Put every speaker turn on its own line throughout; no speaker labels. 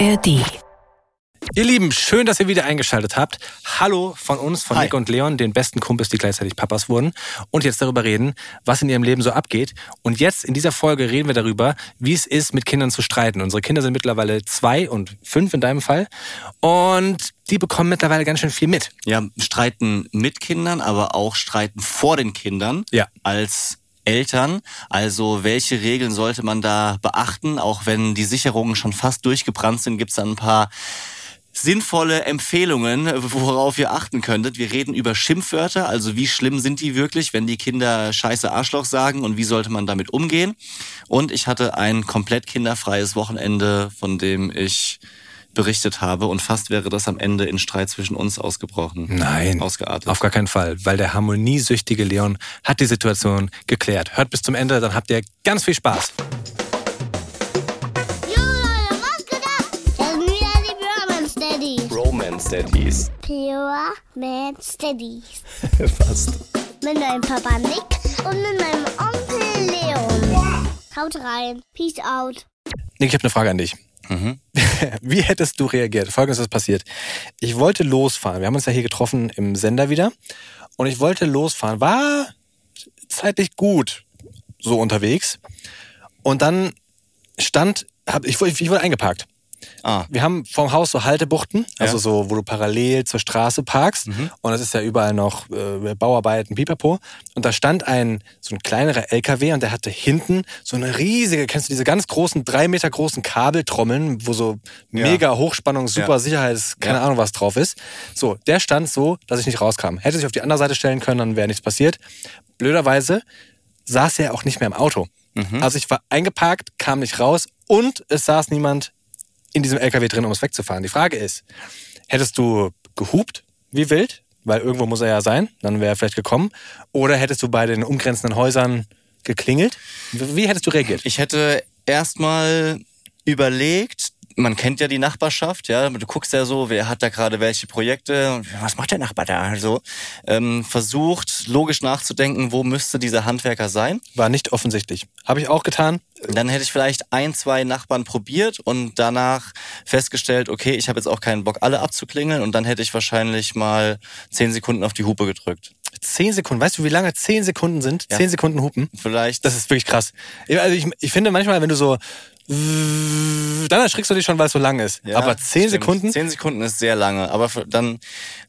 ARD.
Ihr Lieben, schön, dass ihr wieder eingeschaltet habt. Hallo von uns, von
Hi.
Nick und Leon, den besten Kumpels, die gleichzeitig Papas wurden. Und jetzt darüber reden, was in ihrem Leben so abgeht. Und jetzt in dieser Folge reden wir darüber, wie es ist, mit Kindern zu streiten. Unsere Kinder sind mittlerweile zwei und fünf in deinem Fall. Und die bekommen mittlerweile ganz schön viel mit.
Ja, streiten mit Kindern, aber auch streiten vor den Kindern
Ja.
als Eltern. Also welche Regeln sollte man da beachten? Auch wenn die Sicherungen schon fast durchgebrannt sind, gibt's dann ein paar sinnvolle Empfehlungen, worauf ihr achten könntet. Wir reden über Schimpfwörter, also wie schlimm sind die wirklich, wenn die Kinder scheiße Arschloch sagen und wie sollte man damit umgehen. Und ich hatte ein komplett kinderfreies Wochenende, von dem ich berichtet habe und fast wäre das am Ende in Streit zwischen uns ausgebrochen.
Nein.
Ausgeartet.
Auf gar keinen Fall, weil der harmoniesüchtige Leon hat die Situation geklärt. Hört bis zum Ende, dann habt ihr ganz viel Spaß.
Jo Leute, was geht ab? Das sind wieder die Pure Man Steadies.
Romance Daddies.
Pure Man Steadies.
Fast.
Mit meinem Papa Nick und mit meinem Onkel Leon. Haut rein. Peace out.
Nick, ich habe eine Frage an dich.
Mhm.
Wie hättest du reagiert? Folgendes ist passiert. Ich wollte losfahren. Wir haben uns ja hier getroffen im Sender wieder. Und ich wollte losfahren. War zeitlich gut so unterwegs. Und dann stand, hab, ich, wurde- ich wurde eingeparkt.
Ah,
Wir haben vom Haus so Haltebuchten, also
Ja.
so, wo du parallel zur Straße parkst. Und es ist ja überall noch äh, Bauarbeiten, Pipapo. Und da stand ein, so ein kleinerer LKW und der hatte hinten so eine riesige, kennst du diese ganz großen, drei Meter großen Kabeltrommeln, wo so
Ja.
mega Hochspannung, super
Ja.
Sicherheits, keine. Ahnung was drauf ist. So, der stand so, dass ich nicht rauskam. Hätte sich auf die andere Seite stellen können, dann wäre nichts passiert. Blöderweise saß er auch nicht mehr im Auto. Also ich war eingeparkt, kam nicht raus und es saß niemand in diesem LKW drin, um es wegzufahren. Die Frage ist, hättest du gehupt wie wild, weil irgendwo muss er ja sein, dann wäre er vielleicht gekommen, oder hättest du bei den umgrenzenden Häusern geklingelt? Wie hättest du reagiert?
ich hätte erstmal überlegt, man kennt ja die Nachbarschaft, ja, du guckst ja so, wer hat da gerade welche Projekte, und was macht der Nachbar da, also ähm, versucht logisch nachzudenken, wo müsste dieser Handwerker sein.
War nicht offensichtlich. Habe ich auch getan.
Dann hätte ich vielleicht ein, zwei Nachbarn probiert und danach festgestellt, okay, ich habe jetzt auch keinen Bock, alle abzuklingeln und dann hätte ich wahrscheinlich mal zehn Sekunden auf die Hupe gedrückt.
Zehn Sekunden. Weißt du, wie lange zehn Sekunden sind?
Ja.
Zehn Sekunden hupen.
Vielleicht.
Das ist wirklich krass. Also ich, ich finde manchmal, wenn du so dann erschrickst du dich schon, weil es so lang ist.
Ja,
Aber zehn
stimmt.
Sekunden?
Zehn Sekunden ist sehr lange. Aber dann,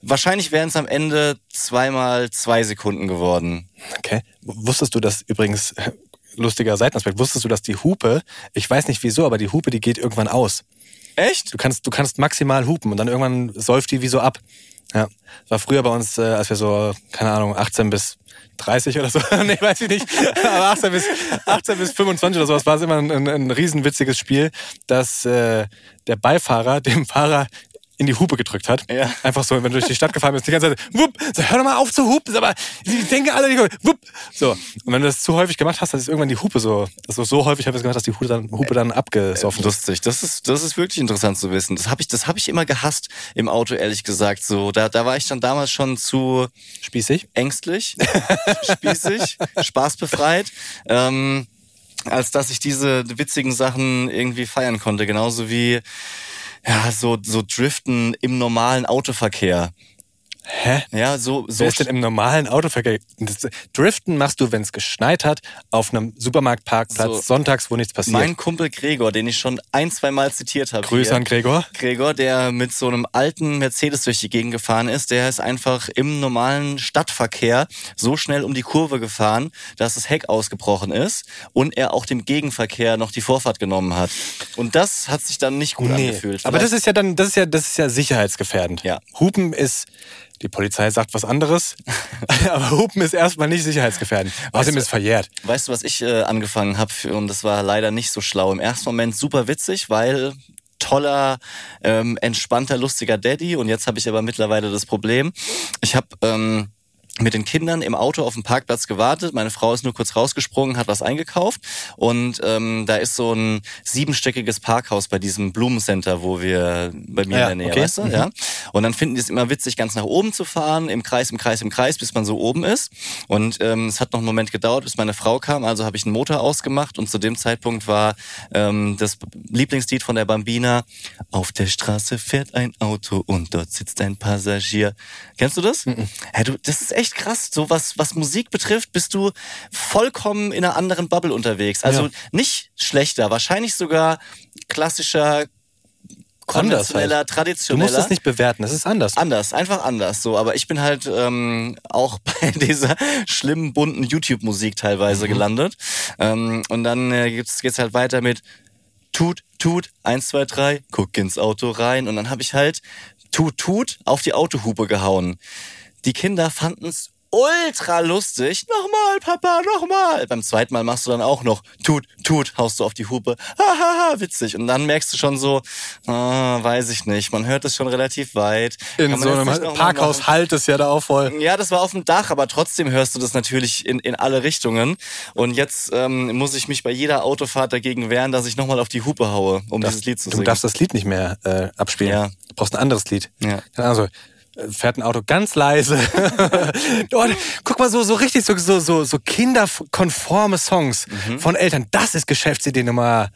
wahrscheinlich wären es am Ende zweimal zwei Sekunden geworden.
Okay. Wusstest du das übrigens, lustiger Seitenaspekt, wusstest du, dass die Hupe, ich weiß nicht wieso, aber die Hupe, die geht irgendwann aus.
Echt?
Du kannst, du kannst maximal hupen und dann irgendwann säuft die wie so ab. Ja. War früher bei uns, äh, als wir so, keine Ahnung, 18 bis 30 oder so, nee, weiß ich nicht, aber 18 bis, 18 bis 25 oder sowas war es immer ein, ein, riesenwitziges Spiel, dass äh, der Beifahrer dem Fahrer in die Hupe gedrückt hat.
Ja.
Einfach so, wenn du durch die Stadt gefahren bist, die ganze Zeit, wupp, so, hör doch mal auf zu hupen, aber ich denke alle, die, wupp. So. Und wenn du das zu häufig gemacht hast, dann ist irgendwann die Hupe so, also so häufig habe ich es gemacht, dass die Hupe dann, Hupe dann abgesoffen ist.
Lustig. Das ist, das ist wirklich interessant zu wissen. Das habe ich, das habe ich immer gehasst im Auto, ehrlich gesagt. So, da, da war ich dann damals schon zu
Spießig.
ängstlich, spießig, spaßbefreit. Ähm, als dass ich diese witzigen Sachen irgendwie feiern konnte. Genauso wie ja, so, so Driften im normalen Autoverkehr.
Hä?
Ja, so, so
Wer ist denn im normalen Autoverkehr? Driften machst du, wenn es geschneit hat, auf einem Supermarktparkplatz,
So.
sonntags, wo nichts passiert.
mein Kumpel Gregor, den ich schon ein, zwei Mal zitiert habe.
Grüße
hier.
an Gregor.
Gregor, der mit so einem alten Mercedes durch die Gegend gefahren ist, der ist einfach im normalen Stadtverkehr so schnell um die Kurve gefahren, dass das Heck ausgebrochen ist und er auch dem Gegenverkehr noch die Vorfahrt genommen hat. Und das hat sich dann nicht gut angefühlt.
aber das
Vielleicht-
ist ja dann, das ist ja, das ist ja sicherheitsgefährdend.
Ja.
Hupen ist, die Polizei sagt was anderes, aber Hupen ist erstmal nicht sicherheitsgefährdend. Außerdem ist verjährt.
Weißt du, was ich äh, angefangen habe und das war leider nicht so schlau. Im ersten Moment super witzig, weil toller, ähm, entspannter, lustiger Daddy und jetzt habe ich aber mittlerweile das Problem. Ich habe ähm, mit den Kindern im Auto auf dem Parkplatz gewartet. Meine Frau ist nur kurz rausgesprungen, hat was eingekauft und ähm, da ist so ein siebenstöckiges Parkhaus bei diesem Blumencenter, wo wir bei mir
Ja,
in der Nähe,
okay.
weißt du,
Mhm.
ja. Und dann finden die es immer witzig, ganz nach oben zu fahren, im Kreis, im Kreis, im Kreis, bis man so oben ist. Und ähm, es hat noch einen Moment gedauert, bis meine Frau kam. Also habe ich einen Motor ausgemacht und zu dem Zeitpunkt war ähm, das Lieblingslied von der Bambina: Auf der Straße fährt ein Auto und dort sitzt ein Passagier. Kennst du das? Ja, du, das ist echt krass. So was, was Musik betrifft, bist du vollkommen in einer anderen Bubble unterwegs. Also
Ja.
nicht schlechter, wahrscheinlich sogar klassischer, konventioneller,
halt. Du
traditioneller.
musst es nicht bewerten, es ist anders.
Anders, einfach anders. So, aber ich bin halt ähm, auch bei dieser schlimmen bunten YouTube-Musik teilweise gelandet. Ähm, und dann äh, gibt's, geht's halt weiter mit Tut, Tut, eins, zwei, drei, guck ins Auto rein. Und dann habe ich halt Tut, Tut auf die Autohupe gehauen. Die Kinder fanden's ultra lustig. Nochmal, Papa, nochmal. Beim zweiten Mal machst du dann auch noch Tut, Tut, haust du auf die Hupe. Hahaha, witzig. Und dann merkst du schon so, ah, weiß ich nicht. Man hört es schon relativ weit.
In so einem Parkhaus halt es ja da auch voll.
Ja, das war auf dem Dach, aber trotzdem hörst du das natürlich in, in alle Richtungen. Und jetzt ähm, muss ich mich bei jeder Autofahrt dagegen wehren, dass ich nochmal auf die Hupe haue, um dieses Lied zu
Du
singen.
darfst das Lied nicht mehr äh, abspielen.
Ja.
Du brauchst ein anderes Lied.
Ja.
Keine Ahnung, so, fährt ein Auto ganz leise. oh, guck mal, so, so richtig so, so, so, so kinderkonforme Songs
Mhm.
von Eltern. Das ist Geschäftsidee Nummer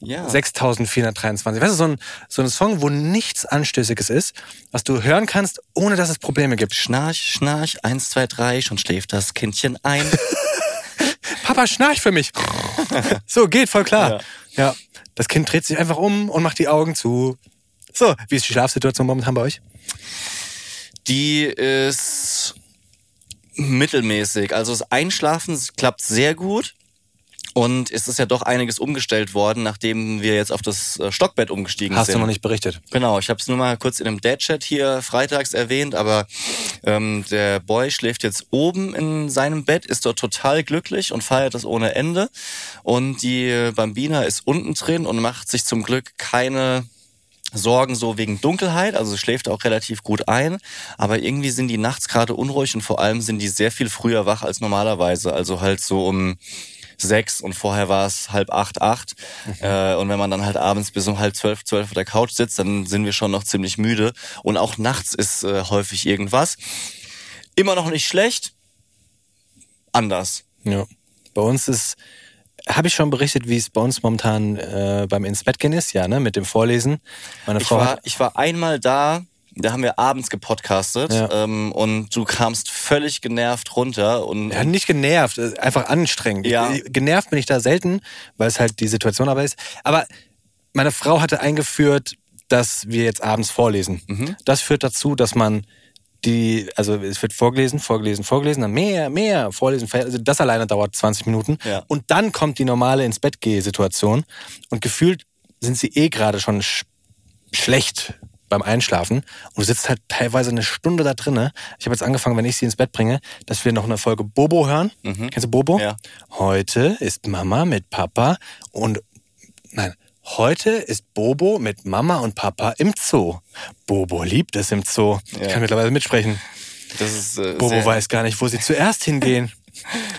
ja.
6423. Weißt du, so ein, so ein Song, wo nichts Anstößiges ist, was du hören kannst, ohne dass es Probleme gibt.
Schnarch, schnarch, eins, zwei, drei, schon schläft das Kindchen ein.
Papa, schnarch für mich. so, geht voll klar. Ja. Das Kind dreht sich einfach um und macht die Augen zu. So, wie ist die Schlafsituation momentan bei euch?
Die ist mittelmäßig. Also das Einschlafen klappt sehr gut. Und es ist ja doch einiges umgestellt worden, nachdem wir jetzt auf das äh, Stockbett umgestiegen
Hast
sind.
du noch nicht berichtet?
Genau, ich habe es nur mal kurz in einem Dad-Chat hier freitags erwähnt, aber ähm, der Boy schläft jetzt oben in seinem Bett, ist dort total glücklich und feiert das ohne Ende. Und die Bambina ist unten drin und macht sich zum Glück keine Sorgen so wegen Dunkelheit, also schläft auch relativ gut ein, aber irgendwie sind die nachts gerade unruhig und vor allem sind die sehr viel früher wach als normalerweise, also halt so um sechs und vorher war es halb acht, acht. Äh, und wenn man dann halt abends bis um halb zwölf, zwölf auf der Couch sitzt, dann sind wir schon noch ziemlich müde. Und auch nachts ist äh, häufig irgendwas. Immer noch nicht schlecht, anders.
Ja. Bei uns ist, habe ich schon berichtet, wie es bei uns momentan äh, beim ins Bett gehen ist, ja, ne, mit dem Vorlesen. Meine
Ich
Frau
war,
hat,
ich war einmal da, da haben wir abends gepodcastet
Ja.
ähm, und du kamst völlig genervt runter und
ja, nicht genervt, äh, einfach anstrengend.
Ja.
Ich- Genervt bin ich da selten, weil es halt die Situation aber ist. Aber meine Frau hatte eingeführt, dass wir jetzt abends vorlesen.
Mhm.
Das führt dazu, dass man die, also es wird vorgelesen, vorgelesen, vorgelesen, dann mehr, mehr, vorlesen, also das alleine dauert 20 Minuten.
Ja.
Und dann kommt die normale ins Bett geh Situation und gefühlt sind sie eh gerade schon sch schlecht beim Einschlafen und du sitzt halt teilweise eine Stunde da drinne. Ich habe jetzt angefangen, wenn ich sie ins Bett bringe, dass wir noch eine Folge Bobo hören. Kennst du Bobo?
Ja.
Heute ist Mama mit Papa und nein, heute ist Bobo mit Mama und Papa im Zoo. Bobo liebt es im Zoo. Ich
Ja.
kann mittlerweile mitsprechen.
ist äh,
Bobo weiß gar nicht, wo sie zuerst hingehen.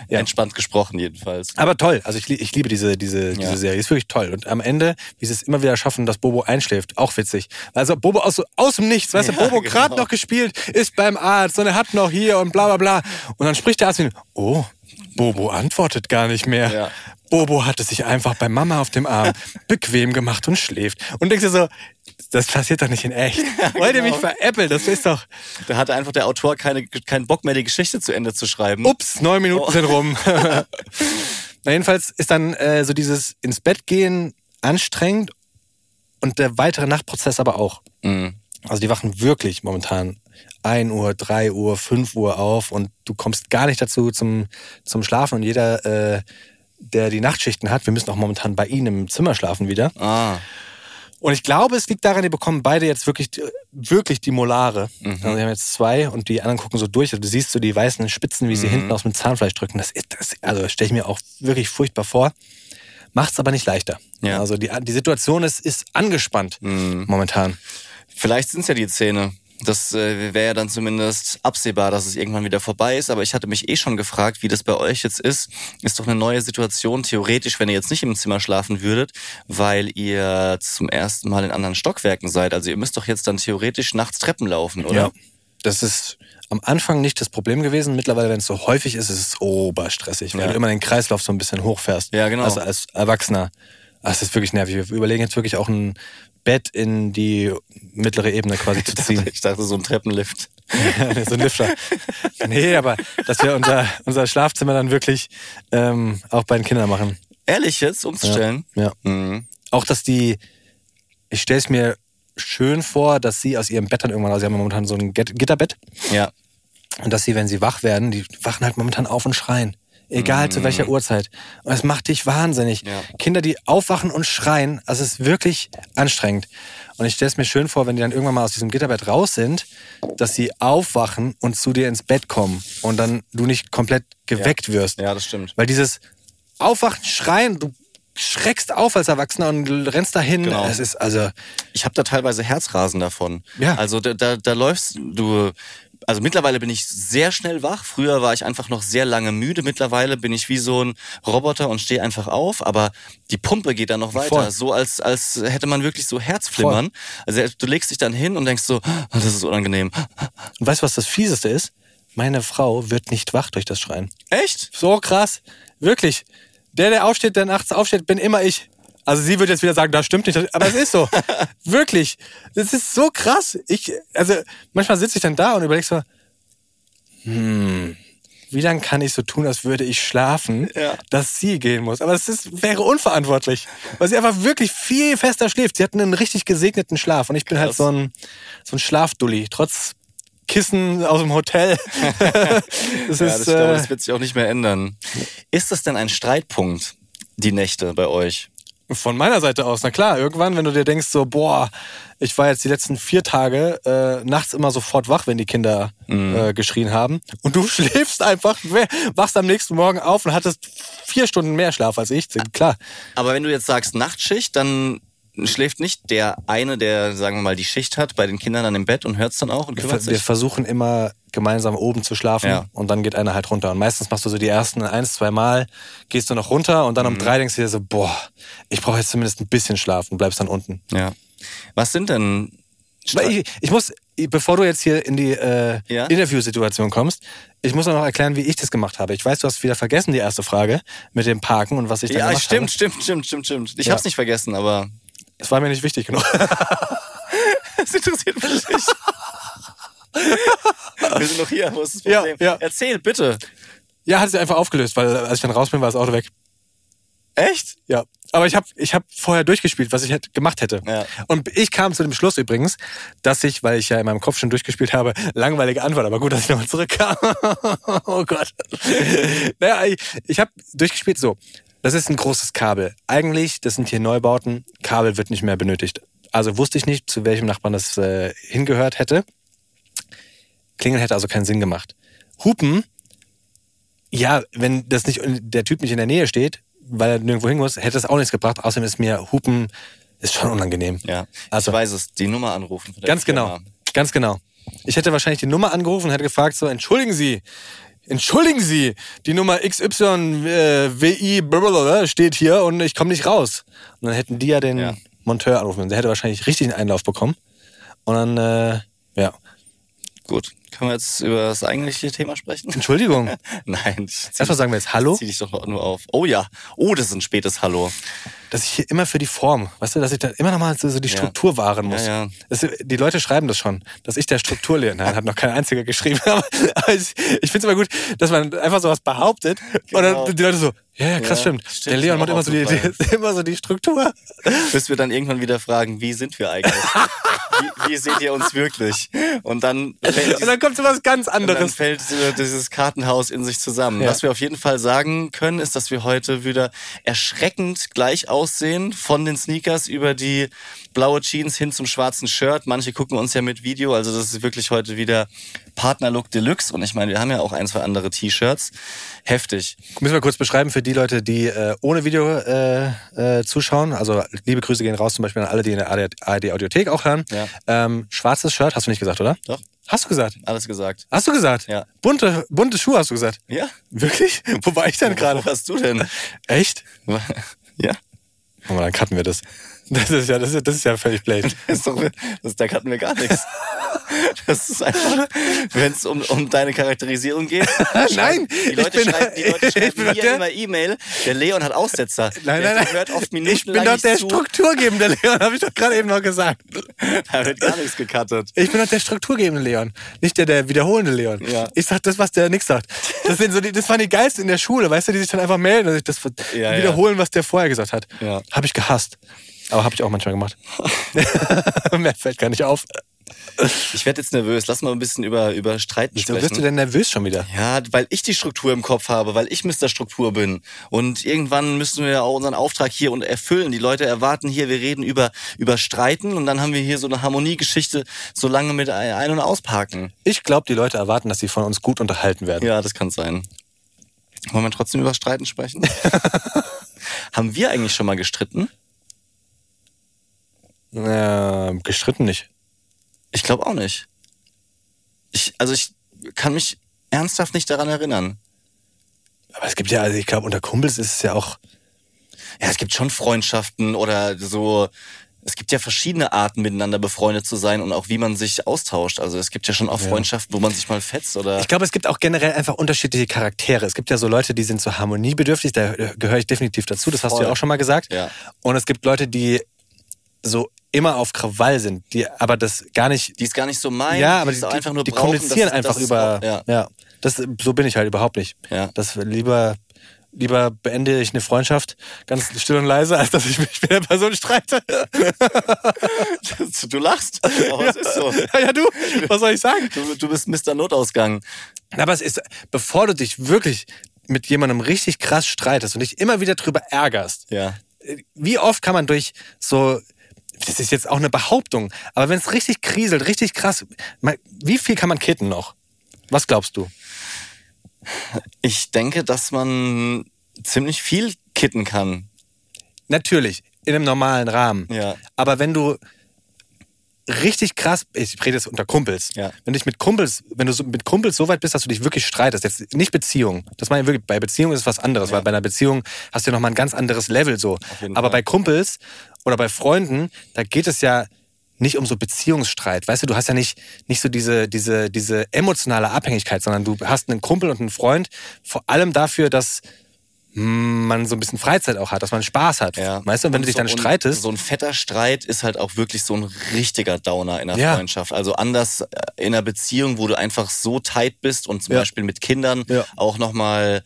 Ja.
entspannt gesprochen jedenfalls.
Aber toll, also ich, ich liebe diese, diese,
Ja.
diese Serie, ist wirklich toll. Und am Ende, wie sie es immer wieder schaffen, dass Bobo einschläft, auch witzig. Also Bobo aus, aus dem Nichts, weißt du,
Ja,
Bobo
genau.
gerade noch gespielt, ist beim Arzt und er hat noch hier und bla bla bla. Und dann spricht der Arzt mit ihm, oh, Bobo antwortet gar nicht mehr.
Ja.
Bobo hatte sich einfach bei Mama auf dem Arm bequem gemacht und schläft. Und denkst dir so, das passiert doch nicht in echt. Wollt ihr
genau.
mich veräppeln? Das ist doch,
Da hatte einfach der Autor keine, keinen Bock mehr, die Geschichte zu Ende zu schreiben.
ups, neun Minuten
Oh.
sind rum. Na, jedenfalls ist dann äh, so dieses ins Bett gehen anstrengend und der weitere Nachtprozess aber auch.
Mhm.
Also die wachen wirklich momentan 1 Uhr, 3 Uhr, 5 Uhr auf und du kommst gar nicht dazu zum, zum Schlafen und jeder, äh, der die Nachtschichten hat, wir müssen auch momentan bei ihnen im Zimmer schlafen wieder.
Ah,
Und ich glaube, es liegt daran, die bekommen beide jetzt wirklich, wirklich die Molare. Also die haben jetzt zwei und die anderen gucken so durch. Also du siehst so die weißen Spitzen, wie sie hinten aus dem Zahnfleisch drücken. Das ist, das, also stelle ich mir auch wirklich furchtbar vor. Macht's aber nicht leichter.
Ja.
Also die, die Situation ist, ist angespannt momentan.
vielleicht sind's ja die Zähne. Das äh, wäre ja dann zumindest absehbar, dass es irgendwann wieder vorbei ist. Aber ich hatte mich eh schon gefragt, wie das bei euch jetzt ist. Ist doch eine neue Situation, theoretisch, wenn ihr jetzt nicht im Zimmer schlafen würdet, weil ihr zum ersten Mal in anderen Stockwerken seid. Also ihr müsst doch jetzt dann theoretisch nachts Treppen laufen, oder?
Ja. Das ist am Anfang nicht das Problem gewesen. Mittlerweile, wenn es so häufig ist, ist es oberstressig, weil
Ja.
du immer den Kreislauf so ein bisschen hochfährst.
Ja, genau.
Also als Erwachsener. Ah, Es ist wirklich nervig. Wir überlegen jetzt wirklich auch ein Bett in die mittlere Ebene quasi zu ziehen.
Ich dachte, so ein Treppenlift.
so ein Lifter. Nee, aber dass wir unser, unser Schlafzimmer dann wirklich ähm, auch bei den Kindern machen.
Ehrlich jetzt, umzustellen?
Ja.
Mhm.
Auch, dass die, ich stelle es mir schön vor, dass sie aus ihrem Bett dann irgendwann, also sie haben momentan so ein Git- Gitterbett,
Ja.
und dass sie, wenn sie wach werden, die wachen halt momentan auf und schreien. Egal zu welcher Uhrzeit. Und es macht dich wahnsinnig.
Ja.
Kinder, die aufwachen und schreien, also es ist wirklich anstrengend. Und ich stelle es mir schön vor, wenn die dann irgendwann mal aus diesem Gitterbett raus sind, dass sie aufwachen und zu dir ins Bett kommen und dann du nicht komplett geweckt wirst.
Ja, das stimmt.
Weil dieses Aufwachen, Schreien, du schreckst auf als Erwachsener und rennst dahin.
Genau.
Es ist also,
Ich habe da teilweise Herzrasen davon.
Ja.
Also da, da, da läufst du. Also mittlerweile bin ich sehr schnell wach. Früher war ich einfach noch sehr lange müde. Mittlerweile bin ich wie so ein Roboter und stehe einfach auf. Aber die Pumpe geht dann noch weiter.
Voll.
So als, als hätte man wirklich so Herzflimmern. Also du legst dich dann hin und denkst so, "Oh, das ist unangenehm.
und weißt du, was das Fieseste ist? Meine Frau wird nicht wach durch das Schreien.
Echt?
So krass. Wirklich. Der, der aufsteht, der nachts aufsteht, bin immer ich. Also sie wird jetzt wieder sagen, das stimmt nicht, aber es ist so. Wirklich. Das ist so krass. Ich, also manchmal sitze ich dann da und überlege so, hm, wie lange kann ich so tun, als würde ich schlafen,
Ja.
dass sie gehen muss. Aber es ist, wäre unverantwortlich, weil sie einfach wirklich viel fester schläft. Sie hat einen richtig gesegneten Schlaf und ich bin halt
Krass.
so ein, so ein Schlafdulli, trotz Kissen aus dem Hotel. das
Ja,
ist,
das, ich glaube,
äh,
das wird sich auch nicht mehr ändern. Ist das denn ein Streitpunkt, die Nächte bei euch?
Von meiner Seite aus, na klar, irgendwann, wenn du dir denkst, so, boah, ich war jetzt die letzten vier Tage äh, nachts immer sofort wach, wenn die Kinder äh, geschrien haben. Und du schläfst einfach, wachst am nächsten Morgen auf und hattest vier Stunden mehr Schlaf als ich. Klar.
Aber wenn du jetzt sagst Nachtschicht, dann schläft nicht der eine, der, sagen wir mal, die Schicht hat, bei den Kindern dann im Bett und hört's dann auch und
Wir,
kümmert
wir
sich?
versuchen immer gemeinsam oben zu schlafen
Ja.
und dann geht einer halt runter. Und meistens machst du so die ersten eins, zwei Mal, gehst du noch runter und dann
Mhm.
um drei denkst du dir so, boah, ich brauche jetzt zumindest ein bisschen Schlaf und bleibst dann unten.
Ja. Was sind denn
Ich, ich muss, bevor du jetzt hier in die äh,
Ja?
Interviewsituation kommst, ich muss auch noch erklären, wie ich das gemacht habe. Ich weiß, du hast wieder vergessen, die erste Frage mit dem Parken und was ich da
Ja,
gemacht
stimmt,
habe.
stimmt, stimmt, stimmt, stimmt. Ich
Ja.
hab's nicht vergessen, aber
Es war mir nicht wichtig genug.
es interessiert mich nicht. Wir sind noch hier, wo ist das
Ja,
Problem?
ja.
Erzähl, bitte.
ja, hat sich einfach aufgelöst, weil als ich dann raus bin, war das Auto weg.
Echt?
Ja. Aber ich habe ich hab vorher durchgespielt, was ich hätte, gemacht hätte.
Ja.
Und ich kam zu dem Schluss übrigens, dass ich, weil ich ja in meinem Kopf schon durchgespielt habe, langweilige Antwort, aber gut, dass ich nochmal zurückkam. oh Gott. Naja, ich, ich habe durchgespielt so. Das ist ein großes Kabel. Eigentlich, das sind hier Neubauten, Kabel wird nicht mehr benötigt. Also wusste ich nicht, zu welchem Nachbarn das äh, hingehört hätte. Klingeln hätte also keinen Sinn gemacht. Hupen, ja, wenn das nicht der Typ nicht in der Nähe steht, weil er nirgendwo hin muss, hätte es auch nichts gebracht. Außerdem ist mir Hupen ist schon unangenehm.
Ja.
Also-
ich weiß es, die Nummer anrufen.
Ganz genau, ganz genau. Ich hätte wahrscheinlich die Nummer angerufen und hätte gefragt so, entschuldigen Sie, entschuldigen Sie, die Nummer XY äh, steht hier und ich komme nicht raus. Und dann hätten die ja den
Ja.
Monteur anrufen müssen. Der hätte wahrscheinlich richtig einen Einlauf bekommen. Und dann, äh, ja.
Gut. Können wir jetzt über das eigentliche Thema sprechen?
Entschuldigung.
Nein.
Erstmal sagen wir jetzt Hallo,
Zieh dich doch nur auf. Oh ja. Oh, das ist ein spätes Hallo.
Dass ich hier immer für die Form, weißt du, dass ich da immer nochmal so, so die
Ja.
Struktur wahren muss.
Ja, ja.
Das, die Leute schreiben das schon, dass ich der Strukturlehrer, nein, hat noch kein einziger geschrieben, aber, aber ich, ich finde es immer gut, dass man einfach sowas behauptet und
Genau.
dann die Leute so, ja, ja, krass,
Ja,
stimmt.
stimmt,
Der Leon macht immer so, die, die, immer so die Struktur.
Bis wir dann irgendwann wieder fragen, wie sind wir eigentlich? wie, wie seht ihr uns wirklich? Und dann fällt,
Und dann kommt so was ganz
und dann
anderes.
fällt dieses Kartenhaus in sich zusammen.
Ja.
Was wir auf jeden Fall sagen können, ist, dass wir heute wieder erschreckend gleich aussehen. Von den Sneakers über die blaue Jeans hin zum schwarzen Shirt. Manche gucken uns ja mit Video. Also das ist wirklich heute wieder Partnerlook Deluxe. Und ich meine, wir haben ja auch ein, zwei andere T-Shirts. Heftig.
Müssen wir kurz beschreiben für die Leute, die äh, ohne Video äh, äh, zuschauen. Also liebe Grüße gehen raus zum Beispiel an alle, die in der ARD-Audiothek auch hören.
Ja.
Ähm, schwarzes Shirt, hast du nicht gesagt, oder?
Doch,
Hast du gesagt?
alles gesagt.
Hast du gesagt?
Ja.
Bunte, bunte Schuhe hast du gesagt.
Ja?
Wirklich? Wo war ich denn gerade?
Wo warst du denn?
Echt?
ja?
Oh, dann cutten wir das. Das ist ja, das ist, das ist ja völlig blöd.
Das ist doch, das, da hatten wir gar nichts. Das ist einfach, wenn es um, um deine Charakterisierung geht.
Nein,
die Leute
ich bin-
schreiben, die Leute schreiben mir
der-
immer E-Mail. Der Leon hat Aussetzer.
Nein,
der
nein, nein.
hört oft Minuten
Ich bin doch der strukturgebende Leon, habe ich doch gerade eben noch gesagt.
Da wird gar nichts gecuttet.
Ich bin doch der strukturgebende Leon, nicht der, der wiederholende Leon.
Ja.
Ich sag das, was der nix sagt. Das, sind so die, das waren die geilsten in der Schule, weißt du, die sich dann einfach melden und sich das
Ja, ja.
wiederholen, was der vorher gesagt hat.
Ja.
Habe ich gehasst. Aber habe ich auch manchmal gemacht. Mehr fällt gar nicht auf.
Ich werde jetzt nervös. Lass mal ein bisschen über, über Streiten
Wieso
sprechen.
wirst du denn nervös schon wieder?
Ja, weil ich die Struktur im Kopf habe, weil ich Mr. Struktur bin. Und irgendwann müssen wir ja auch unseren Auftrag hier und erfüllen. Die Leute erwarten hier, wir reden über, über Streiten und dann haben wir hier so eine Harmoniegeschichte so lange mit ein- ein- und ausparken.
Ich glaube, die Leute erwarten, dass sie von uns gut unterhalten werden.
Ja, das kann sein. Wollen wir trotzdem über Streiten sprechen? haben wir eigentlich schon mal gestritten?
Äh, gestritten nicht.
Ich glaube auch nicht. Ich, also ich kann mich ernsthaft nicht daran erinnern.
Aber es gibt ja, also ich glaube, unter Kumpels ist es ja auch.
Ja, es gibt schon Freundschaften oder so. Es gibt ja verschiedene Arten, miteinander befreundet zu sein und auch wie man sich austauscht. Also es gibt ja schon auch Freundschaften, wo man sich mal fetzt oder.
Ich glaube, es gibt auch generell einfach unterschiedliche Charaktere. Es gibt ja so Leute, die sind so harmoniebedürftig, da gehöre ich definitiv dazu, das hast du
Voll.
ja auch schon mal gesagt.
Ja.
Und es gibt Leute, die so immer auf Krawall sind, die aber das gar nicht.
die es gar nicht so meinen,
ja, aber
die
die,
einfach nur
die
brauchen,
kommunizieren
dass-
einfach
dass es
über.
auch- ja.
ja. Das, so bin ich halt überhaupt nicht.
Ja.
Das lieber. Lieber beende ich eine Freundschaft ganz still und leise, als dass ich mich mit der Person streite.
du lachst. Aber es ist so.
ja, ja, du, was soll ich sagen?
Du, du bist Mr. Notausgang.
Aber es ist, bevor du dich wirklich mit jemandem richtig krass streitest und dich immer wieder drüber ärgerst,
Ja.
wie oft kann man durch so, das ist jetzt auch eine Behauptung, aber wenn es richtig kriselt, richtig krass, wie viel kann man kitten noch? Was glaubst du?
Ich denke, dass man ziemlich viel kitten kann.
Natürlich, in einem normalen Rahmen.
Ja.
Aber wenn du richtig krass, ich rede jetzt unter Kumpels,
Ja.
wenn du dich mit Kumpels, wenn du so, mit Kumpels so weit bist, dass du dich wirklich streitest, jetzt nicht Beziehung, das meine ich wirklich, bei Beziehung ist es was anderes, weil bei einer Beziehung hast du ja nochmal ein ganz anderes Level so. Aber
Fall.
bei Kumpels oder bei Freunden, da geht es ja nicht um so Beziehungsstreit. Weißt du, du hast ja nicht, nicht so diese, diese, diese emotionale Abhängigkeit, sondern du hast einen Kumpel und einen Freund vor allem dafür, dass man so ein bisschen Freizeit auch hat, dass man Spaß hat.
Ja.
Weißt du, und wenn du dich
so,
dann
und
streitest,
So ein fetter Streit ist halt auch wirklich so ein richtiger Downer in der
Ja.
Freundschaft. Also anders äh, in einer Beziehung, wo du einfach so tight bist und zum
Ja.
Beispiel mit Kindern
Ja.
auch nochmal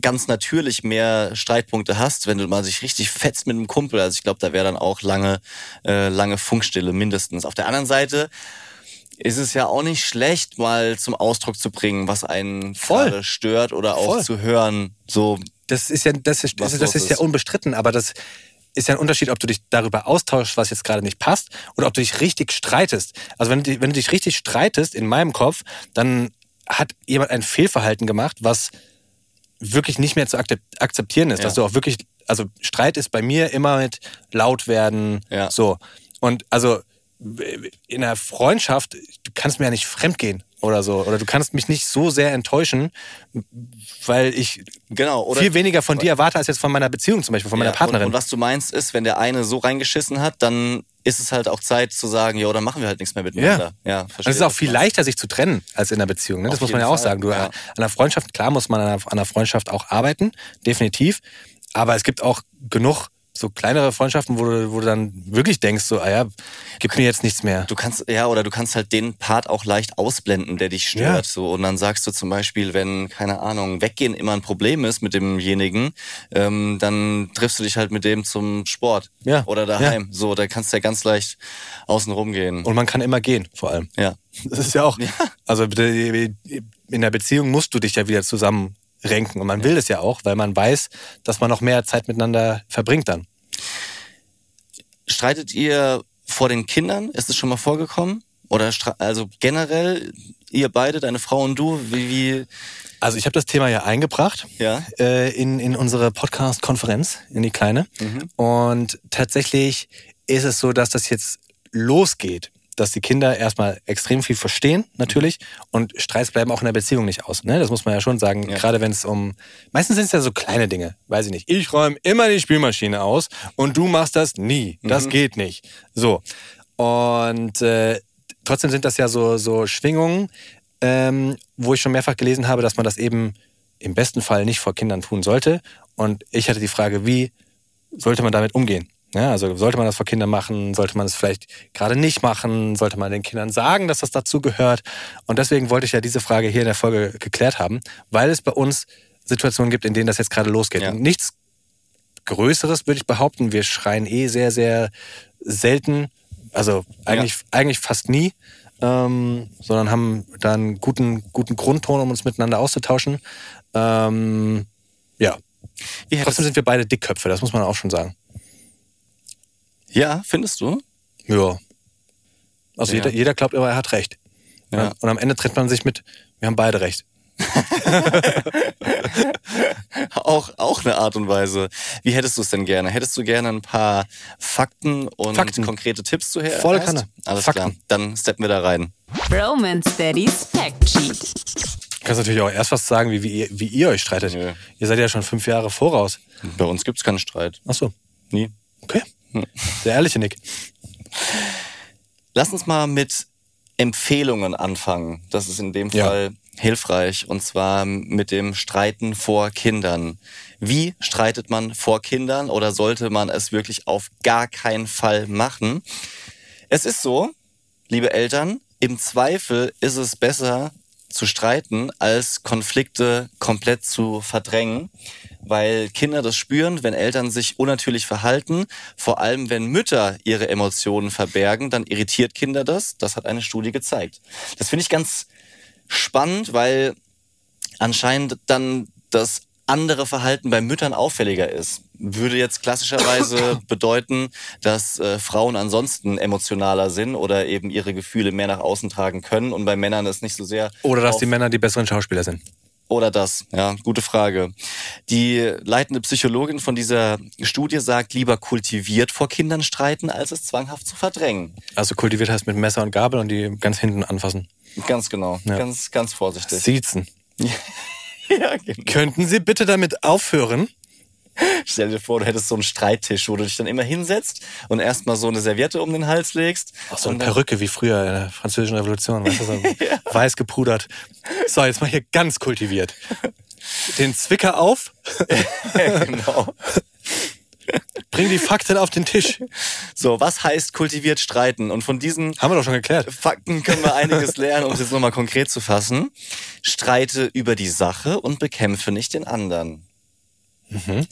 ganz natürlich mehr Streitpunkte hast, wenn du mal sich richtig fetzt mit einem Kumpel. Also ich glaube, da wäre dann auch lange, äh, lange Funkstille mindestens. Auf der anderen Seite ist es ja auch nicht schlecht, mal zum Ausdruck zu bringen, was einen
Voll.
stört oder auch
Voll.
zu hören. So,
das ist ja, das ist,
Was
das,
los
ist ja
ist.
unbestritten, aber das ist ja ein Unterschied, ob du dich darüber austauschst, was jetzt gerade nicht passt, oder ob du dich richtig streitest. Also wenn du, dich- wenn du dich richtig streitest in meinem Kopf, dann hat jemand ein Fehlverhalten gemacht, was wirklich nicht mehr zu akzep- akzeptieren ist.
Ja.
Dass du auch wirklich, also Streit ist bei mir immer mit laut werden,
Ja.
so. Und also in einer Freundschaft, du kannst mir ja nicht fremdgehen oder so. Oder du kannst mich nicht so sehr enttäuschen, weil ich
genau.
Viel weniger von dir erwarte als jetzt von meiner Beziehung zum Beispiel, von meiner
Ja,
Partnerin.
Und, und was du meinst ist, wenn der eine so reingeschissen hat, dann ist es halt auch Zeit zu sagen, ja, dann machen wir halt nichts mehr miteinander. Ja,
Und
verstehe.
es ist auch viel leichter, sich zu trennen, als in einer Beziehung. Ne? Das
Auf
muss man ja auch
Fall,
sagen. Du,
ja.
An einer Freundschaft, klar muss man an einer, an einer Freundschaft auch arbeiten, definitiv. Aber es gibt auch genug so kleinere Freundschaften, wo du, wo du dann wirklich denkst, so, ah ja, gib mir jetzt nichts mehr.
Du kannst, ja, oder du kannst halt den Part auch leicht ausblenden, der dich stört.
Ja.
So, und dann sagst du zum Beispiel, wenn, keine Ahnung, weggehen immer ein Problem ist mit demjenigen, ähm, dann triffst du dich halt mit dem zum Sport.
Ja.
Oder daheim. So, da kannst du ja ganz leicht außen rumgehen.
Und man kann immer gehen, vor allem.
ja.
Das ist ja auch, also in der Beziehung musst du dich ja wieder zusammen renken. Und man will es ja auch, weil man weiß, dass man noch mehr Zeit miteinander verbringt dann.
Streitet ihr vor den Kindern? Ist es schon mal vorgekommen? Oder also generell, ihr beide, deine Frau und du, wie, wie
Also ich habe das Thema ja eingebracht
Ja.
äh, in, in unsere Podcast-Konferenz, in die kleine. Und tatsächlich ist es so, dass das jetzt losgeht, dass die Kinder erstmal extrem viel verstehen, natürlich, und Streits bleiben auch in der Beziehung nicht aus. Ne? Das muss man ja schon sagen,
Ja.
gerade wenn es um... Meistens sind es ja so kleine Dinge, weiß ich nicht. Ich räume immer die Spielmaschine aus und du machst das nie. Das geht nicht. So. Und äh, trotzdem sind das ja so, so Schwingungen, ähm, wo ich schon mehrfach gelesen habe, dass man das eben im besten Fall nicht vor Kindern tun sollte. Und ich hatte die Frage, wie sollte man damit umgehen? Ja, also sollte man das vor Kindern machen? Sollte man es vielleicht gerade nicht machen? Sollte man den Kindern sagen, dass das dazu gehört? Und deswegen wollte ich ja diese Frage hier in der Folge geklärt haben, weil es bei uns Situationen gibt, in denen das jetzt gerade losgeht.
Ja.
Und nichts Größeres würde ich behaupten. Wir schreien eh sehr, sehr selten, also eigentlich, eigentlich fast nie, ähm, sondern haben da einen guten, guten Grundton, um uns miteinander auszutauschen. Ähm, ja, trotzdem sind wir beide Dickköpfe, das muss man auch schon sagen.
Ja, findest du?
Ja. Also
Ja.
Jeder, jeder glaubt immer, er hat recht.
Ja.
Und am Ende tritt man sich mit, wir haben beide recht.
Auch, auch eine Art und Weise. Wie hättest du es denn gerne? Hättest du gerne ein paar Fakten und
Fakten.
konkrete Tipps zu her?
Volle
hast?
Kanne.
Alles
Fakten.
klar. Dann steppen wir da rein.
Romance Daddy's Fact Sheet.
Du kannst natürlich auch erst was sagen, wie, wie, ihr, wie ihr euch streitet.
Nö.
Ihr seid ja schon fünf Jahre voraus.
Bei uns gibt's keinen Streit.
Ach so,
Nie.
okay. Sehr ehrliche Nick.
Lass uns mal mit Empfehlungen anfangen. Das ist in dem
Ja.
Fall hilfreich. Und zwar mit dem Streiten vor Kindern. Wie streitet man vor Kindern oder sollte man es wirklich auf gar keinen Fall machen? Es ist so, liebe Eltern, im Zweifel ist es besser zu streiten, als Konflikte komplett zu verdrängen, weil Kinder das spüren, wenn Eltern sich unnatürlich verhalten, vor allem wenn Mütter ihre Emotionen verbergen, dann irritiert Kinder das. Das hat eine Studie gezeigt. Das finde ich ganz spannend, weil anscheinend dann das andere Verhalten bei Müttern auffälliger ist. Würde jetzt klassischerweise bedeuten, dass äh, Frauen ansonsten emotionaler sind oder eben ihre Gefühle mehr nach außen tragen können und bei Männern ist nicht so sehr.
Oder dass die Männer die besseren Schauspieler sind.
oder das, ja, gute Frage. Die leitende Psychologin von dieser Studie sagt, lieber kultiviert vor Kindern streiten, als es zwanghaft zu verdrängen.
Also kultiviert heißt mit Messer und Gabel und die ganz hinten anfassen.
Ganz genau,
Ja.
ganz, ganz vorsichtig.
Siezen.
ja, genau.
Könnten Sie bitte damit aufhören?
Stell dir vor, du hättest so einen Streittisch, wo du dich dann immer hinsetzt und erstmal so eine Serviette um den Hals legst.
Ach, so eine Perücke wie früher in der französischen Revolution, weißt du, so weiß gepudert. So, jetzt mal hier ganz kultiviert. Den Zwicker auf,
genau.
Bring die Fakten auf den Tisch.
So, was heißt kultiviert streiten? Und von diesen
Haben wir doch schon geklärt.
Fakten können wir einiges lernen, um es jetzt nochmal konkret zu fassen. Streite über die Sache und bekämpfe nicht den anderen.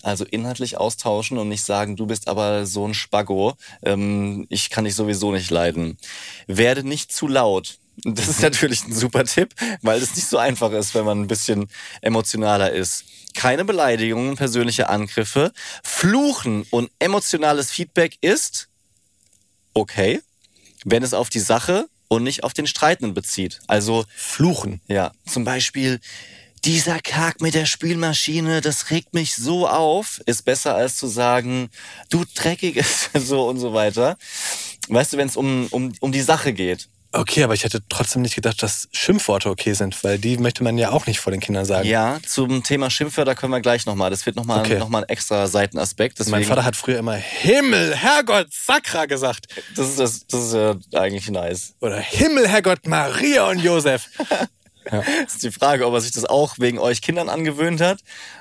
Also inhaltlich austauschen und nicht sagen, du bist aber so ein Spaggo, ähm, ich kann dich sowieso nicht leiden. Werde nicht zu laut. Das ist natürlich ein super Tipp, weil es nicht so einfach ist, wenn man ein bisschen emotionaler ist. Keine Beleidigungen, persönliche Angriffe. Fluchen und emotionales Feedback ist okay, wenn es auf die Sache und nicht auf den Streitenden bezieht. Also
Fluchen.
ja, zum Beispiel, dieser Kack mit der Spülmaschine, das regt mich so auf, ist besser als zu sagen, du dreckiges, so und so weiter. Weißt du, wenn es um, um, um die Sache geht.
Okay, aber ich hätte trotzdem nicht gedacht, dass Schimpfworte okay sind, weil die möchte man ja auch nicht vor den Kindern sagen.
Ja, zum Thema Schimpfwörter können wir gleich nochmal. Das wird nochmal
Okay.
noch mal ein extra Seitenaspekt. Deswegen,
Mein Vater hat früher immer Himmel, Herrgott, Sakra gesagt.
das ist, das, das ist ja eigentlich nice.
Oder Himmel, Herrgott, Maria und Josef.
Das ist die Frage, ob er sich das auch wegen euch Kindern angewöhnt hat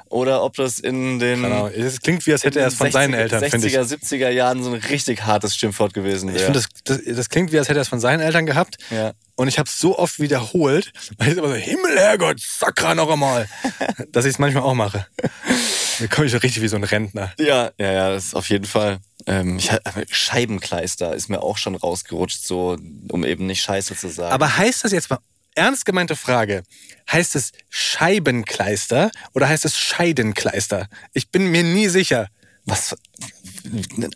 oder ob das in den
Genau. Es klingt wie, als hätte er es von seinen
60er,
Eltern, finde ich.
60er, 70er Jahren so ein richtig hartes Schimpfwort gewesen wäre.
Ich finde, das, das, das klingt wie, als hätte er es von seinen Eltern gehabt.
Ja.
Und ich habe es so oft wiederholt, weil ich immer so, Himmel, Herrgott, Sakra noch einmal, dass ich es manchmal auch mache. Da komme ich so richtig wie so ein Rentner.
Ja, ja, ja, das ist auf jeden Fall. Ähm, ich, Scheibenkleister ist mir auch schon rausgerutscht, so um eben nicht Scheiße zu sagen.
Aber heißt das jetzt mal, ernst gemeinte Frage, heißt es Scheibenkleister oder heißt es Scheidenkleister? Ich bin mir nie sicher.
Was?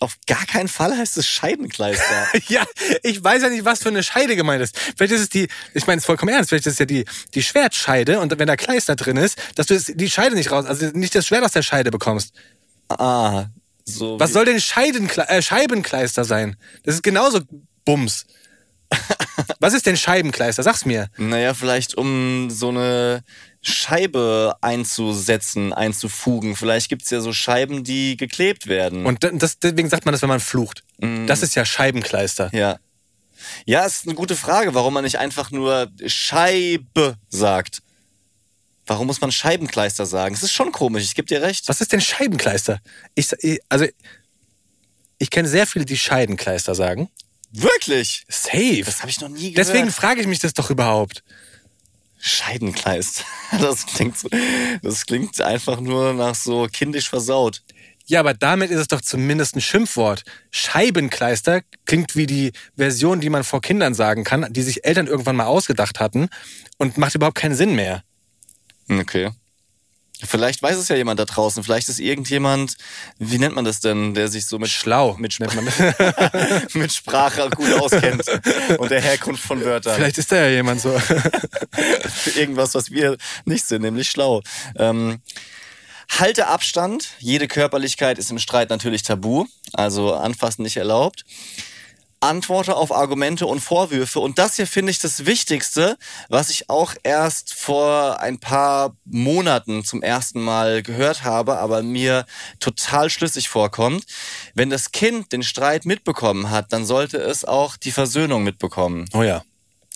Auf gar keinen Fall heißt es Scheidenkleister.
Ja, ich weiß ja nicht, was für eine Scheide gemeint ist. Vielleicht ist es die, ich meine es vollkommen ernst, vielleicht ist es ja die, die Schwertscheide und wenn da Kleister drin ist, dass du die Scheide nicht raus, also nicht das Schwert aus der Scheide bekommst.
ah, so.
Was soll denn Scheidenkle äh, Scheibenkleister sein? Das ist genauso Bums. was ist denn Scheibenkleister? Sag's mir.
Naja, vielleicht um so eine Scheibe einzusetzen, einzufugen. Vielleicht gibt's ja so Scheiben, die geklebt werden.
Und das, deswegen sagt man das, wenn man flucht. Das ist ja Scheibenkleister.
ja. Ja, ist eine gute Frage, warum man nicht einfach nur Scheibe sagt. Warum muss man Scheibenkleister sagen? Es ist schon komisch, ich gebe dir recht.
Was ist denn Scheibenkleister? Ich, also ich kenne sehr viele, die Scheidenkleister sagen.
Wirklich?
Safe.
Das habe ich noch nie gehört.
Deswegen frage ich mich das doch überhaupt.
Scheidenkleister. Das klingt, so, das klingt einfach nur nach so kindisch versaut.
Ja, aber damit ist es doch zumindest ein Schimpfwort. Scheibenkleister klingt wie die Version, die man vor Kindern sagen kann, die sich Eltern irgendwann mal ausgedacht hatten und macht überhaupt keinen Sinn mehr.
Okay. Vielleicht weiß es ja jemand da draußen. Vielleicht ist irgendjemand, wie nennt man das denn, der sich so mit
Schlau.
mit,
man
mit Sprache gut auskennt und der Herkunft von Wörtern.
Vielleicht ist da ja jemand so.
Für irgendwas, was wir nicht sind, nämlich schlau. Ähm, halte Abstand. Jede Körperlichkeit ist im Streit natürlich tabu. Also anfassen nicht erlaubt. Antworte auf Argumente und Vorwürfe. Und das hier finde ich das Wichtigste, was ich auch erst vor ein paar Monaten zum ersten Mal gehört habe, aber mir total schlüssig vorkommt. Wenn das Kind den Streit mitbekommen hat, dann sollte es auch die Versöhnung mitbekommen.
Oh ja.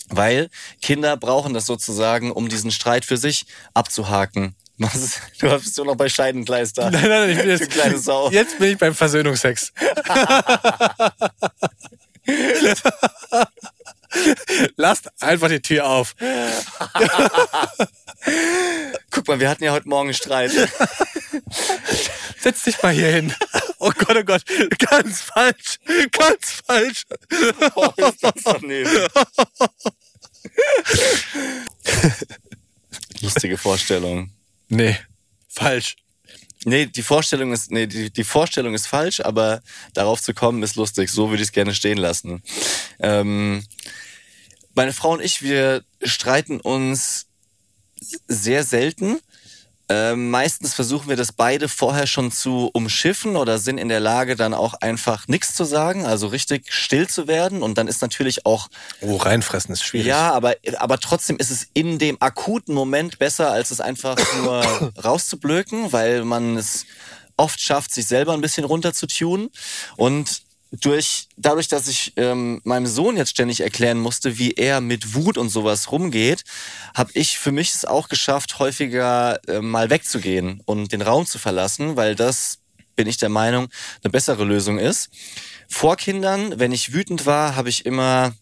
Weil Kinder brauchen das sozusagen, um diesen Streit für sich abzuhaken. Was du bist nur noch bei Scheidenkleister.
Nein, nein, ich bin jetzt,
kleine Sau.
jetzt bin ich beim Versöhnungsex. Lasst einfach die Tür auf.
Guck mal, wir hatten ja heute Morgen einen Streit.
Setz dich mal hier hin. Oh Gott, oh Gott. Ganz falsch. Ganz falsch.
Oh, ist das daneben. Lustige Vorstellung.
Nee, falsch.
Nee, die Vorstellung ist, nee, die, die Vorstellung ist falsch, aber darauf zu kommen ist lustig. So würde ich es gerne stehen lassen. Ähm, meine Frau und ich, wir streiten uns sehr selten. Ähm, meistens versuchen wir das beide vorher schon zu umschiffen oder sind in der Lage, dann auch einfach nichts zu sagen, also richtig still zu werden. Und dann ist natürlich auch
Oh, reinfressen ist schwierig.
ja, aber, aber trotzdem ist es in dem akuten Moment besser, als es einfach nur rauszublöken, weil man es oft schafft, sich selber ein bisschen runter zu tunen. Und durch, dadurch, dass ich ähm, meinem Sohn jetzt ständig erklären musste, wie er mit Wut und sowas rumgeht, habe ich für mich es auch geschafft, häufiger äh, mal wegzugehen und den Raum zu verlassen, weil das, bin ich der Meinung, eine bessere Lösung ist. Vor Kindern, wenn ich wütend war, habe ich immer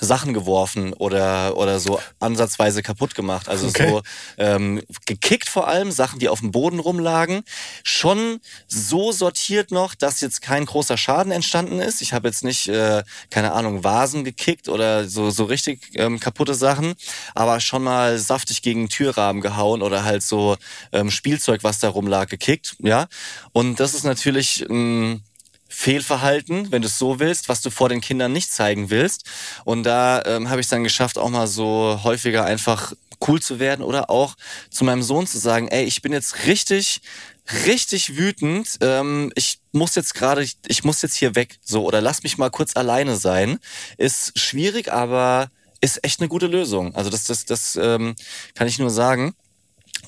Sachen geworfen oder, oder so ansatzweise kaputt gemacht. Also
Okay.
so ähm, gekickt vor allem, Sachen, die auf dem Boden rumlagen. Schon so sortiert noch, dass jetzt kein großer Schaden entstanden ist. Ich habe jetzt nicht, äh, keine Ahnung, Vasen gekickt oder so, so richtig ähm, kaputte Sachen, aber schon mal saftig gegen Türrahmen gehauen oder halt so ähm, Spielzeug, was da rumlag, gekickt. Ja. Und das ist natürlich. Ähm, Fehlverhalten, wenn du es so willst, was du vor den Kindern nicht zeigen willst. Und da ähm, habe ich dann geschafft, auch mal so häufiger einfach cool zu werden oder auch zu meinem Sohn zu sagen, ey, ich bin jetzt richtig, richtig wütend. Ähm, ich muss jetzt gerade, ich, ich muss jetzt hier weg, so oder lass mich mal kurz alleine sein. Ist schwierig, aber ist echt eine gute Lösung. Also das, das, das ähm, kann ich nur sagen.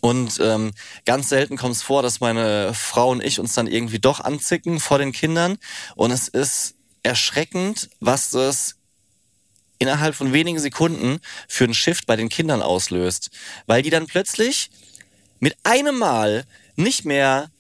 Und ähm, ganz selten kommt es vor, dass meine Frau und ich uns dann irgendwie doch anzicken vor den Kindern. Und es ist erschreckend, was das innerhalb von wenigen Sekunden für einen Shift bei den Kindern auslöst. Weil die dann plötzlich mit einem Mal nicht mehr